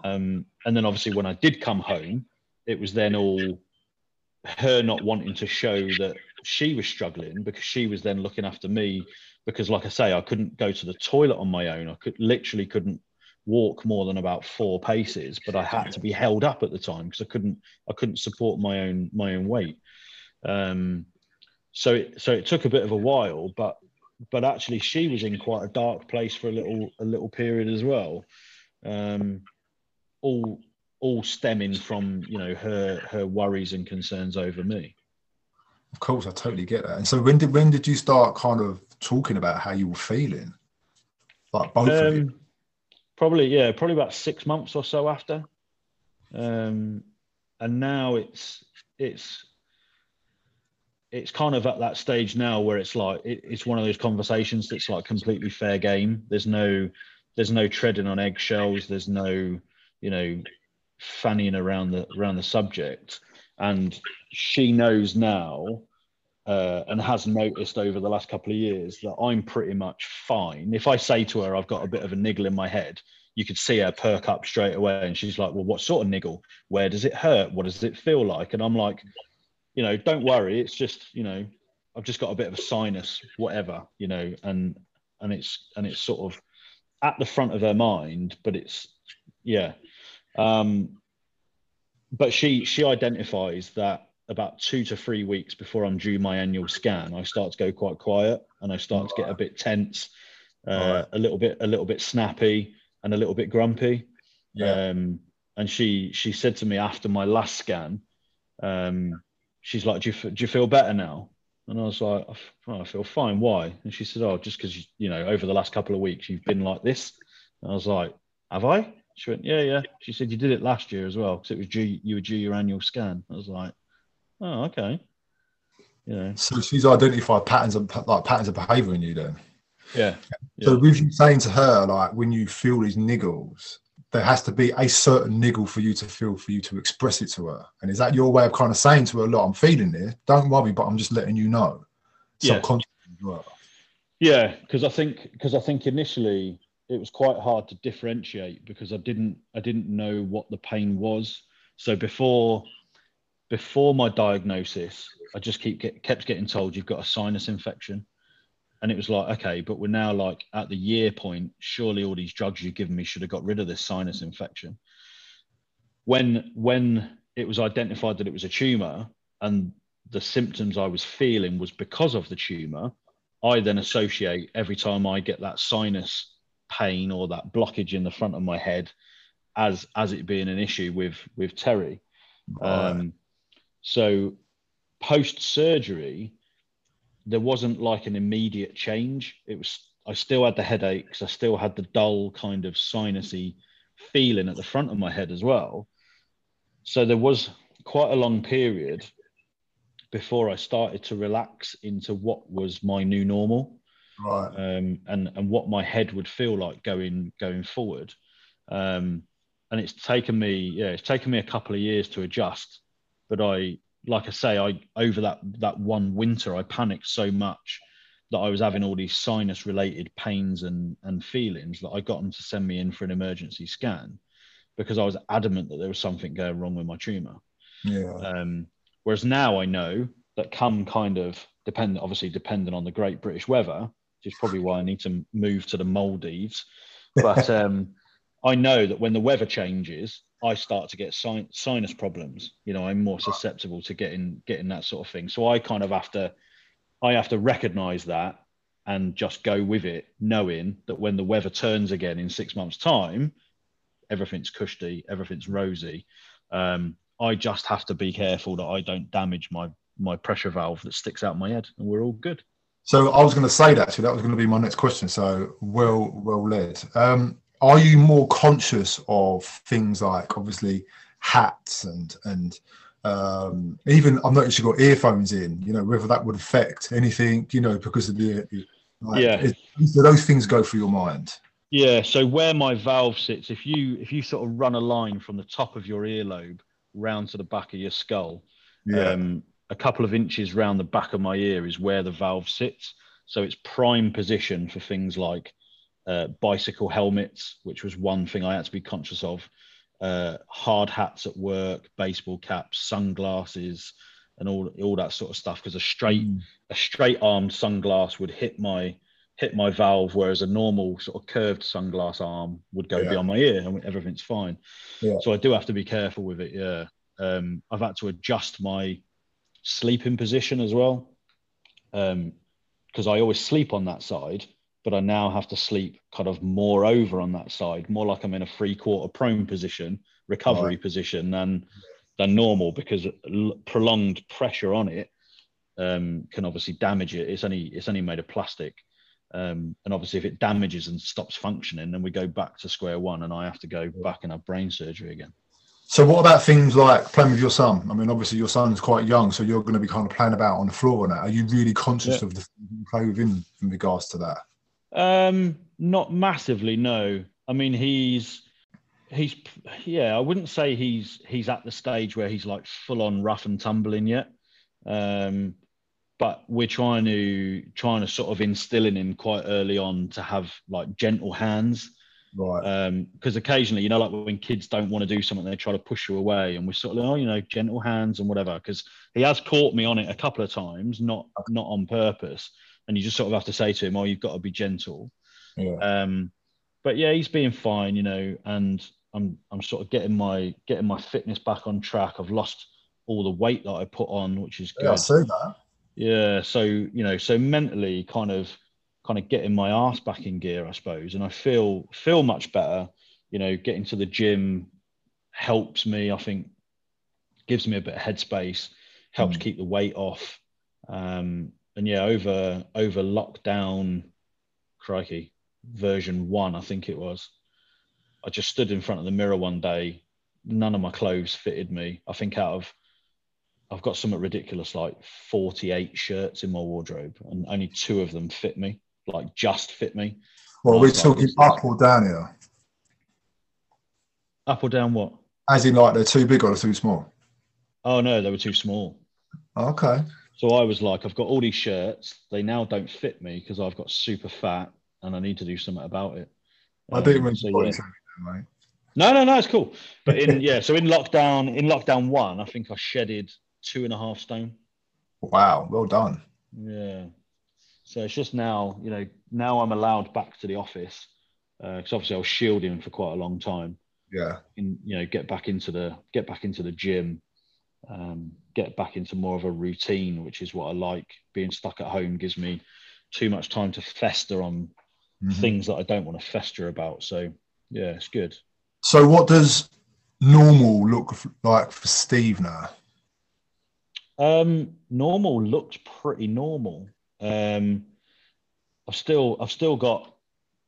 Um, and then obviously when i did come home it was then all her not wanting to show that she was struggling because she was then looking after me because like i say i couldn't go to the toilet on my own. I could literally couldn't walk more than about four paces but i had to be held up at the time because i couldn't i couldn't support my own my own weight. Um so it so it took a bit of a while but but actually she was in quite a dark place for a little a little period as well. Um all all stemming from you know her her worries and concerns over me of course, I totally get that. And so, when did when did you start kind of talking about how you were feeling, like both um, of you? Probably, yeah, probably about six months or so after. um, and now it's it's it's kind of at that stage now where it's like it, it's one of those conversations that's like completely fair game. There's no there's no treading on eggshells. There's no you know fannying around the around the subject, and she knows now uh, and has noticed over the last couple of years that I'm pretty much fine. If I say to her I've got a bit of a niggle in my head, you could see her perk up straight away, and she's like, "Well, what sort of niggle? Where does it hurt? What does it feel like?" And I'm like, "You know, don't worry. It's just you know, I've just got a bit of a sinus, whatever, you know." And and it's and it's sort of at the front of her mind, but it's yeah. Um, but she she identifies that about two to three weeks before I'm due my annual scan, I start to go quite quiet and I start to get a bit tense, uh, a little bit a little bit snappy and a little bit grumpy. Yeah. Um, and she she said to me after my last scan, um, she's like, do you, do you feel better now? And I was like, oh, I feel fine. Why? And she said, oh, just because, you know, over the last couple of weeks, you've been like this. And I was like, have I? She went, yeah, yeah. She said, you did it last year as well because it was due, you were due your annual scan. I was like, oh, okay. Yeah. So she's identified patterns of like patterns of behaviour in you then. Yeah. So with you saying to her, like when you feel these niggles, there has to be a certain niggle for you to feel for you to express it to her. And is that your way of kind of saying to her, look, I'm feeling this, don't worry, but I'm just letting you know. Yeah. Yeah, because I think because I think initially it was quite hard to differentiate because I didn't I didn't know what the pain was. So before before my diagnosis, I just keep get, kept getting told you've got a sinus infection, and it was like okay, but we're now like at the year point. Surely all these drugs you've given me should have got rid of this sinus infection. When when it was identified that it was a tumor and the symptoms I was feeling was because of the tumor, I then associate every time I get that sinus pain or that blockage in the front of my head as as it being an issue with with Terry. Um, so post surgery, there wasn't like an immediate change. It was I still had the headaches. I still had the dull kind of sinusy feeling at the front of my head as well. So there was quite a long period before I started to relax into what was my new normal right. Um, and and what my head would feel like going going forward. Um, and it's taken me yeah it's taken me a couple of years to adjust. But i like i say i over that that one winter i panicked so much that i was having all these sinus related pains and and feelings that i got them to send me in for an emergency scan because i was adamant that there was something going wrong with my tumor yeah. Um, whereas now i know that come kind of depend obviously dependent on the great british weather which is probably why I need to move to the Maldives. But um, I know that when the weather changes, I start to get sin- sinus problems. You know, I'm more susceptible to getting getting that sort of thing. So I kind of have to, I have to recognise that and just go with it, knowing that when the weather turns again in six months' time, everything's cushy, everything's rosy. Um, I just have to be careful that I don't damage my my pressure valve that sticks out my head, and we're all good. So I was going to say that So That was going to be my next question. So well, well led. Um, are you more conscious of things like obviously hats and and um, even I've noticed you've got earphones in. You know whether that would affect anything. You know because of the like, yeah. those things go through your mind? Yeah. So where my valve sits, if you if you sort of run a line from the top of your earlobe round to the back of your skull, yeah. Um, a couple of inches round the back of my ear is where the valve sits. So it's prime position for things like uh, bicycle helmets, which was one thing I had to be conscious of. Uh, hard hats at work, baseball caps, sunglasses, and all all that sort of stuff. Because a straight mm. a straight armed sunglass would hit my hit my valve, whereas a normal sort of curved sunglass arm would go yeah. beyond my ear, and everything's fine. Yeah. So I do have to be careful with it. Yeah, um, I've had to adjust my sleeping position as well. Um, because I always sleep on that side, but I now have to sleep kind of more over on that side, more like I'm in a three quarter prone position, recovery right. position than than normal because prolonged pressure on it um, can obviously damage it. It's only it's only made of plastic, um, and obviously if it damages and stops functioning, then we go back to square one, and I have to go back and have brain surgery again. So what about things like playing with your son? I mean, obviously your son's quite young, so you're going to be kind of playing about on the floor now. Are you really conscious Yeah. of the things you play with him in regards to that? Um, not massively, no. I mean, he's he's yeah. I wouldn't say he's he's at the stage where he's like full on rough and tumbling yet. Um, but we're trying to trying to sort of instill in him quite early on to have like gentle hands. Right. because occasionally, you know, like when kids don't want to do something, they try to push you away, and we're sort of like, oh, you know, gentle hands and whatever. Because he has caught me on it a couple of times, not not on purpose, and you just sort of have to say to him, oh, you've got to be gentle. yeah. Um, but yeah, he's being fine, you know, and I'm I'm sort of getting my getting my fitness back on track. I've lost all the weight that I put on, which is good. yeah, I see that. Yeah, so you know, so mentally, kind of, kind of getting my ass back in gear, I suppose, and I feel feel much better. You know, getting to the gym helps me. I think gives me a bit of headspace, helps Mm. keep the weight off. Um, and yeah, over over lockdown, crikey, version one, I think it was. I just stood in front of the mirror one day. None of my clothes fitted me. I think out of I've got something ridiculous like 48 shirts in my wardrobe, and only two of them fit me, like just fit me. Well, we're like, talking up or down here, Up or down what? as in like they're too big or they're too small. Oh no, they were too small. Okay. So I was like, I've got all these shirts. They now don't fit me because I've got super fat, and I need to do something about it. I didn't Um, mean so, yeah. mate. No, no, no, it's cool. But in yeah, so in lockdown, in lockdown one, I think I shedded two and a half stone. Wow, well done. Yeah. So it's just now, you know, now I'm allowed back to the office because obviously I was shielding for quite a long time. Yeah. And you know, get back into the get back into the gym, um, get back into more of a routine, which is what I like. Being stuck at home gives me too much time to fester on Mhm. things that I don't want to fester about. So yeah, it's good. So, what does normal look like for Steve now? Um, normal looked pretty normal. Um, I've still I've still got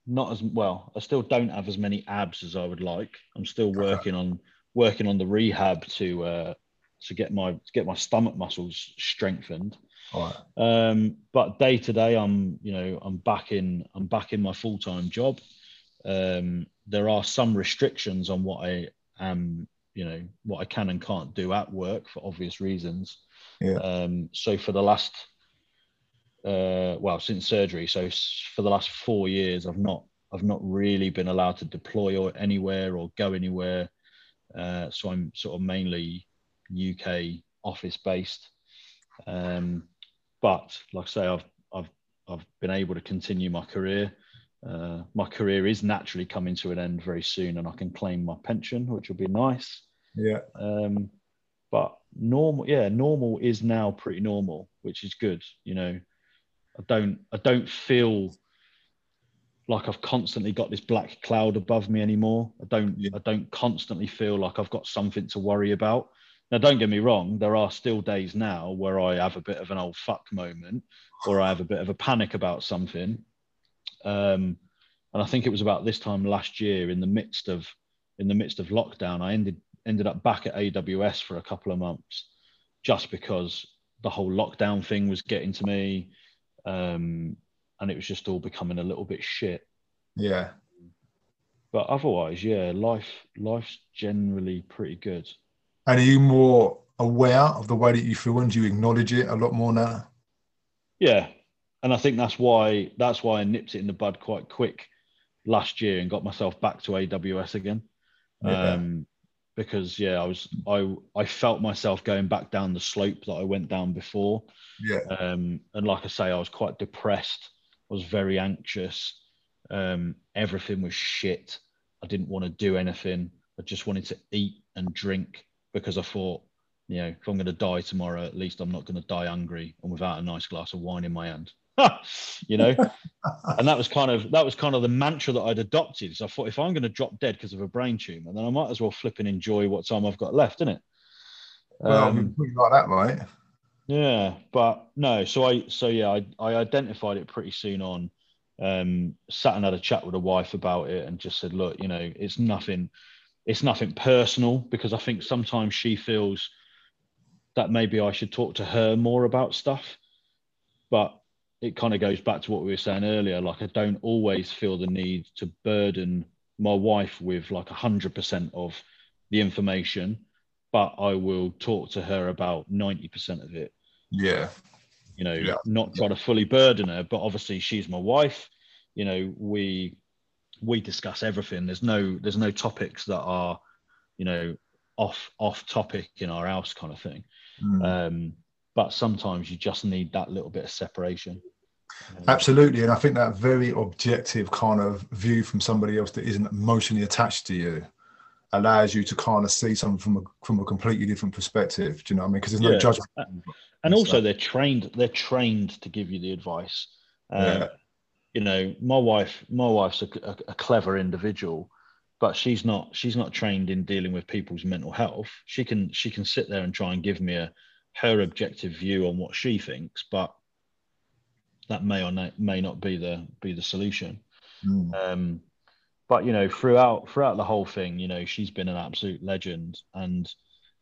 not as well. I still don't have as many abs as I would like. I'm still working on working on the rehab to uh, to get my to get my stomach muscles strengthened. Right. Um, but day to day, I'm you know I'm back in I'm back in my full time job. Um, there are some restrictions on what I am you know what I can and can't do at work for obvious reasons. Yeah. Um, so for the last uh, well since surgery, so for the last four years, I've not I've not really been allowed to deploy or anywhere or go anywhere. Uh, so I'm sort of mainly UK office based. Um, but like I say, I've I've I've been able to continue my career. Uh, my career is naturally coming to an end very soon, and I can claim my pension, which will be nice. Yeah. Um, but normal, yeah, normal is now pretty normal, which is good. You know, I don't I don't feel like I've constantly got this black cloud above me anymore. I don't Yeah. I don't constantly feel like I've got something to worry about. Now, don't get me wrong, there are still days now where I have a bit of an old fuck moment or I have a bit of a panic about something. Um, and I think it was about this time last year in the midst of in the midst of lockdown, I ended ended up back at AWS for a couple of months just because the whole lockdown thing was getting to me. Um, and it was just all becoming a little bit shit. Yeah. But otherwise, yeah, life life's generally pretty good. And are you more aware of the way that you feel and do you acknowledge it a lot more now? Yeah, and I think that's why that's why I nipped it in the bud quite quick last year and got myself back to AWS again. Yeah. Um, because yeah, I was I I felt myself going back down the slope that I went down before. Yeah. Um, and like I say, I was quite depressed. I was very anxious. Um, everything was shit. I didn't want to do anything. I just wanted to eat and drink because I thought, you know, if I'm going to die tomorrow, at least I'm not going to die hungry and without a nice glass of wine in my hand. you know, and that was kind of that was kind of the mantra that I'd adopted. So I thought, if I'm going to drop dead because of a brain tumor, then I might as well flip and enjoy what time I've got left, innit? Well, Um, like that, mate. yeah, but no. So I, so yeah, I, I identified it pretty soon on. Um, sat and had a chat with a wife about it, and just said, look, you know, it's nothing. it's nothing personal because I think sometimes she feels that maybe I should talk to her more about stuff. But it kind of goes back to what we were saying earlier. Like I don't always feel the need to burden my wife with like a hundred percent of the information, but I will talk to her about 90% of it. Yeah. You know, Yeah. not try to fully burden her, but obviously she's my wife. You know, we we discuss everything. There's no there's no topics that are, you know, off off topic in our house kind of thing. Mm. Um, but sometimes you just need that little bit of separation. Absolutely, and I think that very objective kind of view from somebody else that isn't emotionally attached to you allows you to kind of see something from a from a completely different perspective. Do you know what I mean? Because there's no Yeah. judgment. and That's also they're trained they're trained to give you the advice um, Yeah. you know my wife my wife's a, a, a clever individual but she's not she's not trained in dealing with people's mental health she can she can sit there and try and give me a her objective view on what she thinks but that may or may not be the be the solution Mm. um, but you know, throughout throughout the whole thing, you know, she's been an absolute legend, and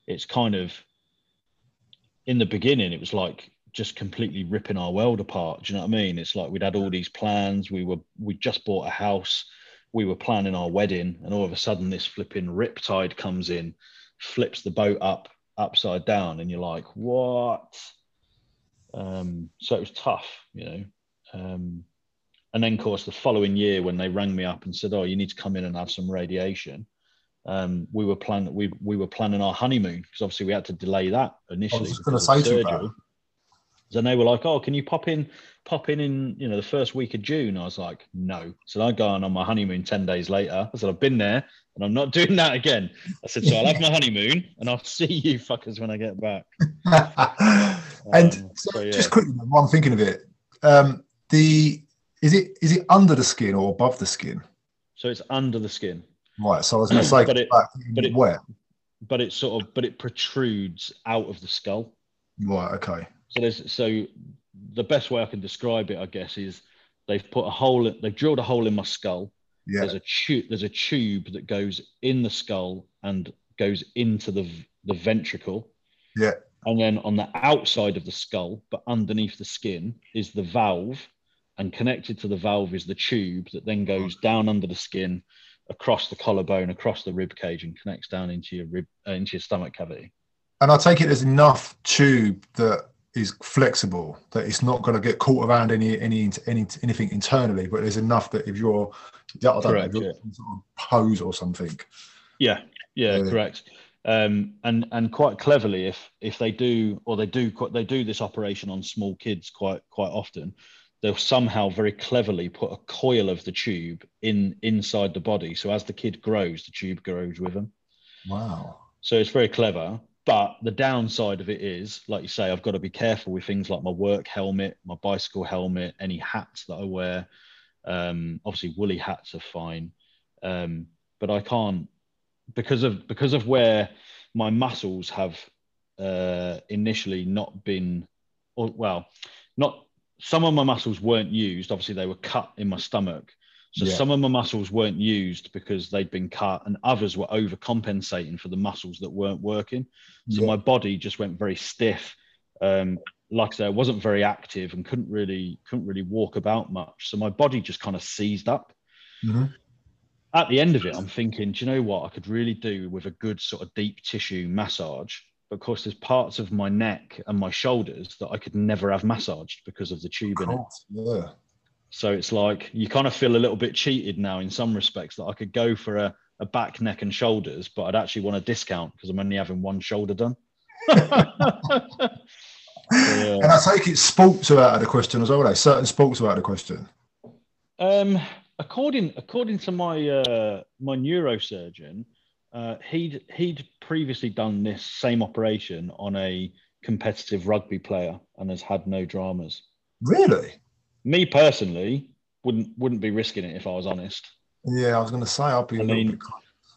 it's kind of in the beginning, it was like just completely ripping our world apart. Do you know what I mean? It's like we'd had all these plans. We were we just bought a house. We were planning our wedding, and all of a sudden, this flipping riptide comes in, flips the boat up upside down, and you're like, what? Um, so it was tough, you know. Um, and then, of course, the following year, when they rang me up and said, "Oh, you need to come in and have some radiation," um, we were planning we we were planning our honeymoon because obviously we had to delay that initially. because of say to you surgery. Then they were like, "Oh, can you pop in, pop in in you know the first week of June?" I was like, "No." So I go on on my honeymoon ten days later. I said, "I've been there, and I'm not doing that again." I said, "So I'll have my honeymoon, and I'll see you fuckers when I get back." and Um, so so, yeah. just quickly, while I'm thinking of it, um, the is it is it under the skin or above the skin? So it's under the skin, Right. So I was going to say, But it- but it- where? but it sort of but it protrudes out of the skull. Right. Okay. So there's so the best way I can describe it, I guess, is they've put a hole. They've drilled a hole in my skull. Yeah. There's a tube. There's a tube that goes in the skull and goes into the the ventricle. Yeah. And then on the outside of the skull, but underneath the skin, is the valve, and connected to the valve is the tube that then goes down under the skin, across the collarbone, across the rib cage, and connects down into your rib uh, into your stomach cavity. And I take it there's enough tube that is flexible that it's not going to get caught around any any any anything internally, but there's enough that if you're, I don't know, if you're some sort of pose or something. Yeah, yeah, Yeah. correct. Um, and and quite cleverly, if if they do or they do they do this operation on small kids quite quite often, they'll somehow very cleverly put a coil of the tube in inside the body. So as the kid grows, the tube grows with them. Wow. So it's very clever. But the downside of it is, like you say, I've got to be careful with things like my work helmet, my bicycle helmet, any hats that I wear. Um, obviously, woolly hats are fine, um, but I can't because of because of where my muscles have uh, initially not been, or well, not some of my muscles weren't used. Obviously, they were cut in my stomach. So Yeah. some of my muscles weren't used because they'd been cut, and others were overcompensating for the muscles that weren't working. So Yeah. my body just went very stiff. Um, like I said, I wasn't very active and couldn't really couldn't really walk about much. So my body just kind of seized up. Mhm. At the end of it, I'm thinking, do you know what I could really do with a good sort of deep tissue massage? But of course, there's parts of my neck and my shoulders that I could never have massaged because of the tube in it. Yeah. So it's like you kind of feel a little bit cheated now in some respects that I could go for a, a back, neck, and shoulders, but I'd actually want a discount because I'm only having one shoulder done. Yeah. And I take it sports are out of the question as well. Certain sports are out of the question. Um, according according to my uh, my neurosurgeon, uh, he'd he'd previously done this same operation on a competitive rugby player and has had no dramas. Really? Me personally wouldn't wouldn't be risking it if I was honest. Yeah, I was going to say I'll be. I mean,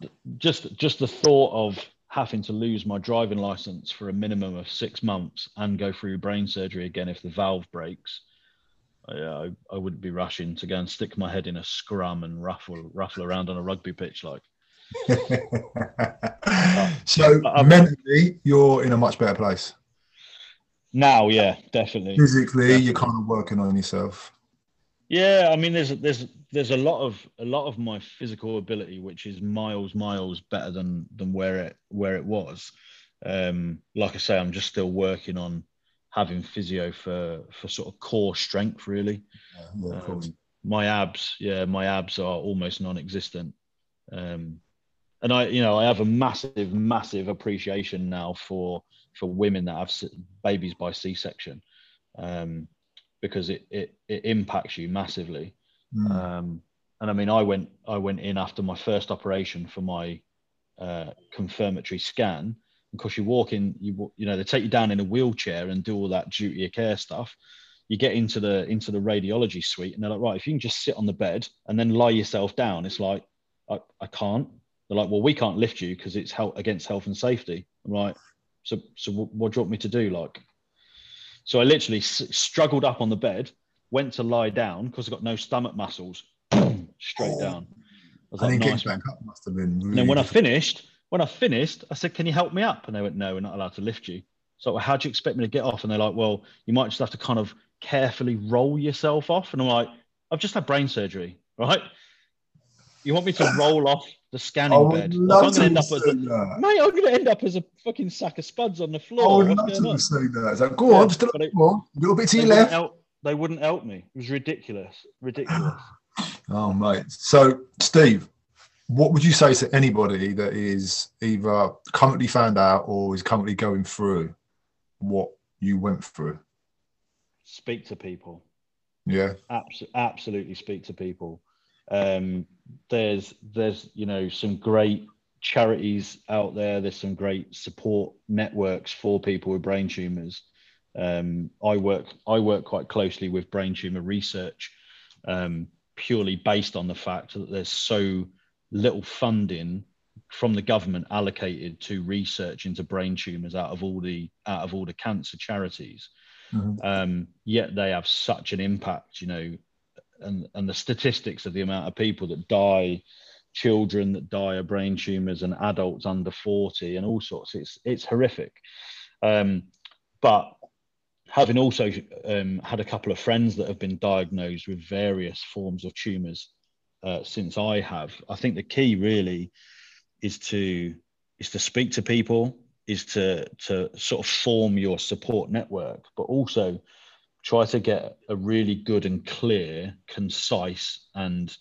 bit- just just the thought of having to lose my driving license for a minimum of six months and go through brain surgery again if the valve breaks. Yeah, I, I wouldn't be rushing to go and stick my head in a scrum and ruffle ruffle around on a rugby pitch like. so mentally, you're in a much better place. Now, yeah, definitely. Physically, you're kind of working on yourself. Yeah, I mean, there's there's there's a lot of a lot of my physical ability, which is miles miles better than than where it where it was. Um, like I say, I'm just still working on having physio for for sort of core strength, really. Yeah. Um, my abs, yeah, my abs are almost non-existent. Um, and I, you know, I have a massive, massive appreciation now for for women that have babies by C-section, um, because it, it it impacts you massively. Mm. Um, and I mean, I went I went in after my first operation for my uh, confirmatory scan. Of course, you walk in, you you know, they take you down in a wheelchair and do all that duty of care stuff. You get into the into the radiology suite, and they're like, right, if you can just sit on the bed and then lie yourself down, it's like, I, I can't. They're like, well, we can't lift you because it's health, against health and safety. I'm like, so so what, what do you want me to do? Like, so I literally s- struggled up on the bed, went to lie down because I've got no stomach muscles, straight Oh. down. I was and like, nice getting back up must have been really And then when I finished, when I finished, I said, "Can you help me up?" And they went, "No, we're not allowed to lift you." So well, how do you expect me to get off? And they're like, "Well, you might just have to kind of carefully roll yourself off." And I'm like, "I've just had brain surgery, right? You want me to roll off the I scanning would bed? Like, I'm to end up as a that. mate. I'm going to end up as a fucking sack of spuds on the I floor. would What's love to on? have seen that. So go Yeah, on, just a little it- more, a little bit to your left. help, they wouldn't help me. It was ridiculous, ridiculous. Oh, mate. So, Steve, what would you say to anybody that is either currently found out or is currently going through what you went through? Speak to people. Yeah. Abs- absolutely speak to people. Um, there's there's you know some great charities out there. There's some great support networks for people with brain tumors. Um, I work I work quite closely with brain tumor research, um, purely based on the fact that there's so little funding from the government allocated to research into brain tumors out of all the out of all the cancer charities Mhm. um, yet they have such an impact, you know, and and the statistics of the amount of people that die, children that die of brain tumors, and adults under forty, and all sorts. It's it's horrific. Um, but having also um, had a couple of friends that have been diagnosed with various forms of tumors uh, since I have, I think the key really is to is to speak to people is to to sort of form your support network but also try to get a really good and clear concise and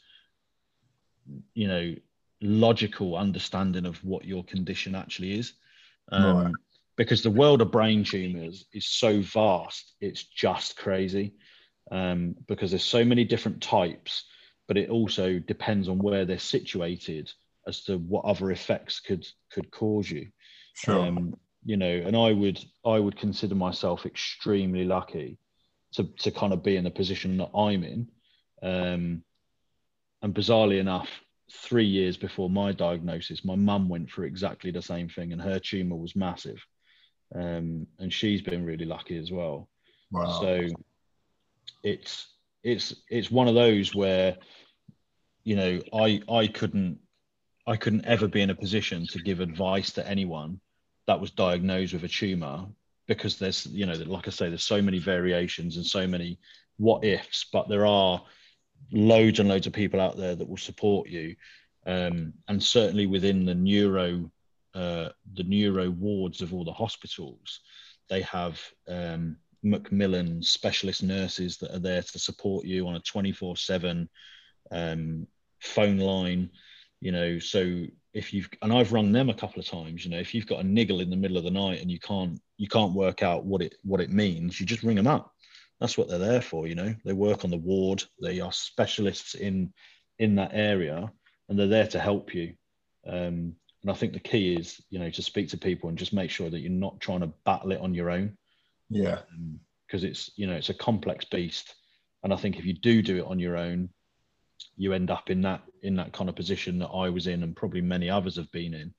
you know logical understanding of what your condition actually is um, Right. because the world of brain tumors is so vast it's just crazy um, because there's so many different types but it also depends on where they're situated as to what other effects could could cause you Sure. um, you know and i would i would consider myself extremely lucky to to kind of be in the position that i'm in um, and bizarrely enough three years before my diagnosis my mum went through exactly the same thing and her tumor was massive um, and she's been really lucky as well wow. so it's it's it's one of those where you know i i couldn't i couldn't ever be in a position to give advice to anyone that was diagnosed with a tumor because there's you know like i say there's so many variations and so many what ifs but there are loads and loads of people out there that will support you. Um, and certainly within the neuro uh, the neuro wards of all the hospitals they have um, Macmillan specialist nurses that are there to support you on a 24 7 um, phone line. You know, so if you've and I've rung them a couple of times, you know, if you've got a niggle in the middle of the night and you can't you can't work out what it what it means, you just ring them up. That's what they're there for, you know. They work on the ward, they are specialists in in that area and they're there to help you. Um, and I think the key is, you know, to speak to people and just make sure that you're not trying to battle it on your own yeah. Um, because it's you know it's a complex beast. And i think if you do do it on your own you end up in that in that kind of position that i was in and probably many others have been in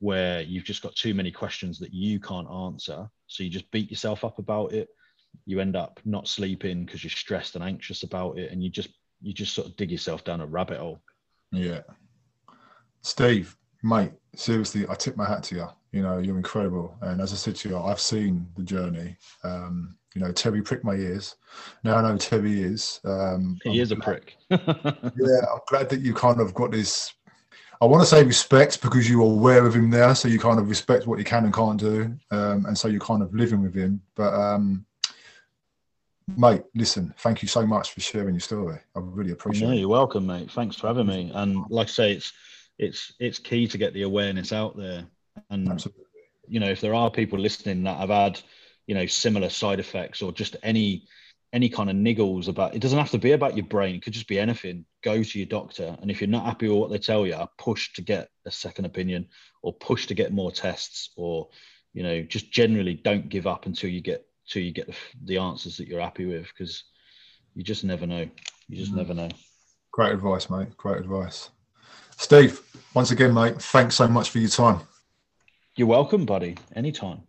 where you've just got too many questions that you can't answer. So you just beat yourself up about it. You end up not sleeping because you're stressed and anxious about it. And you just you just sort of dig yourself down a rabbit hole. Yeah. Steve, mate, seriously, I tip my hat to you. You know, you're incredible. And as I said to you, I've seen the journey. Um, you know, Terry pricked my ears. Now I know Terry is. Um, he I'm is a glad- prick. Yeah, I'm glad that you kind of got this. I want to say respect because you are aware of him there, so you kind of respect what he can and can't do, um, and so you're kind of living with him. But, um, mate, listen, thank you so much for sharing your story. I really appreciate No, it. you're welcome, mate. Thanks for having me. And like I say, it's it's it's key to get the awareness out there. And Absolutely. you know, if there are people listening that have had, you know, similar side effects or just any any kind of niggles about it doesn't have to be about your brain, it could just be anything. Go to your doctor. And if you're not happy with what they tell you, push to get a second opinion or push to get more tests or, you know, just generally don't give up until you get till you get the, the answers that you're happy with because you just never know. You just Mm. never know. Great advice, mate. Great advice. Steve, once again, mate, thanks so much for your time. You're welcome, buddy. Anytime.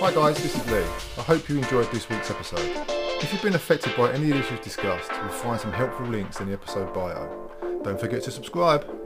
Hi guys, this is Lee. I hope you enjoyed this week's episode. If you've been affected by any of the issues discussed, you'll find some helpful links in the episode bio. Don't forget to subscribe.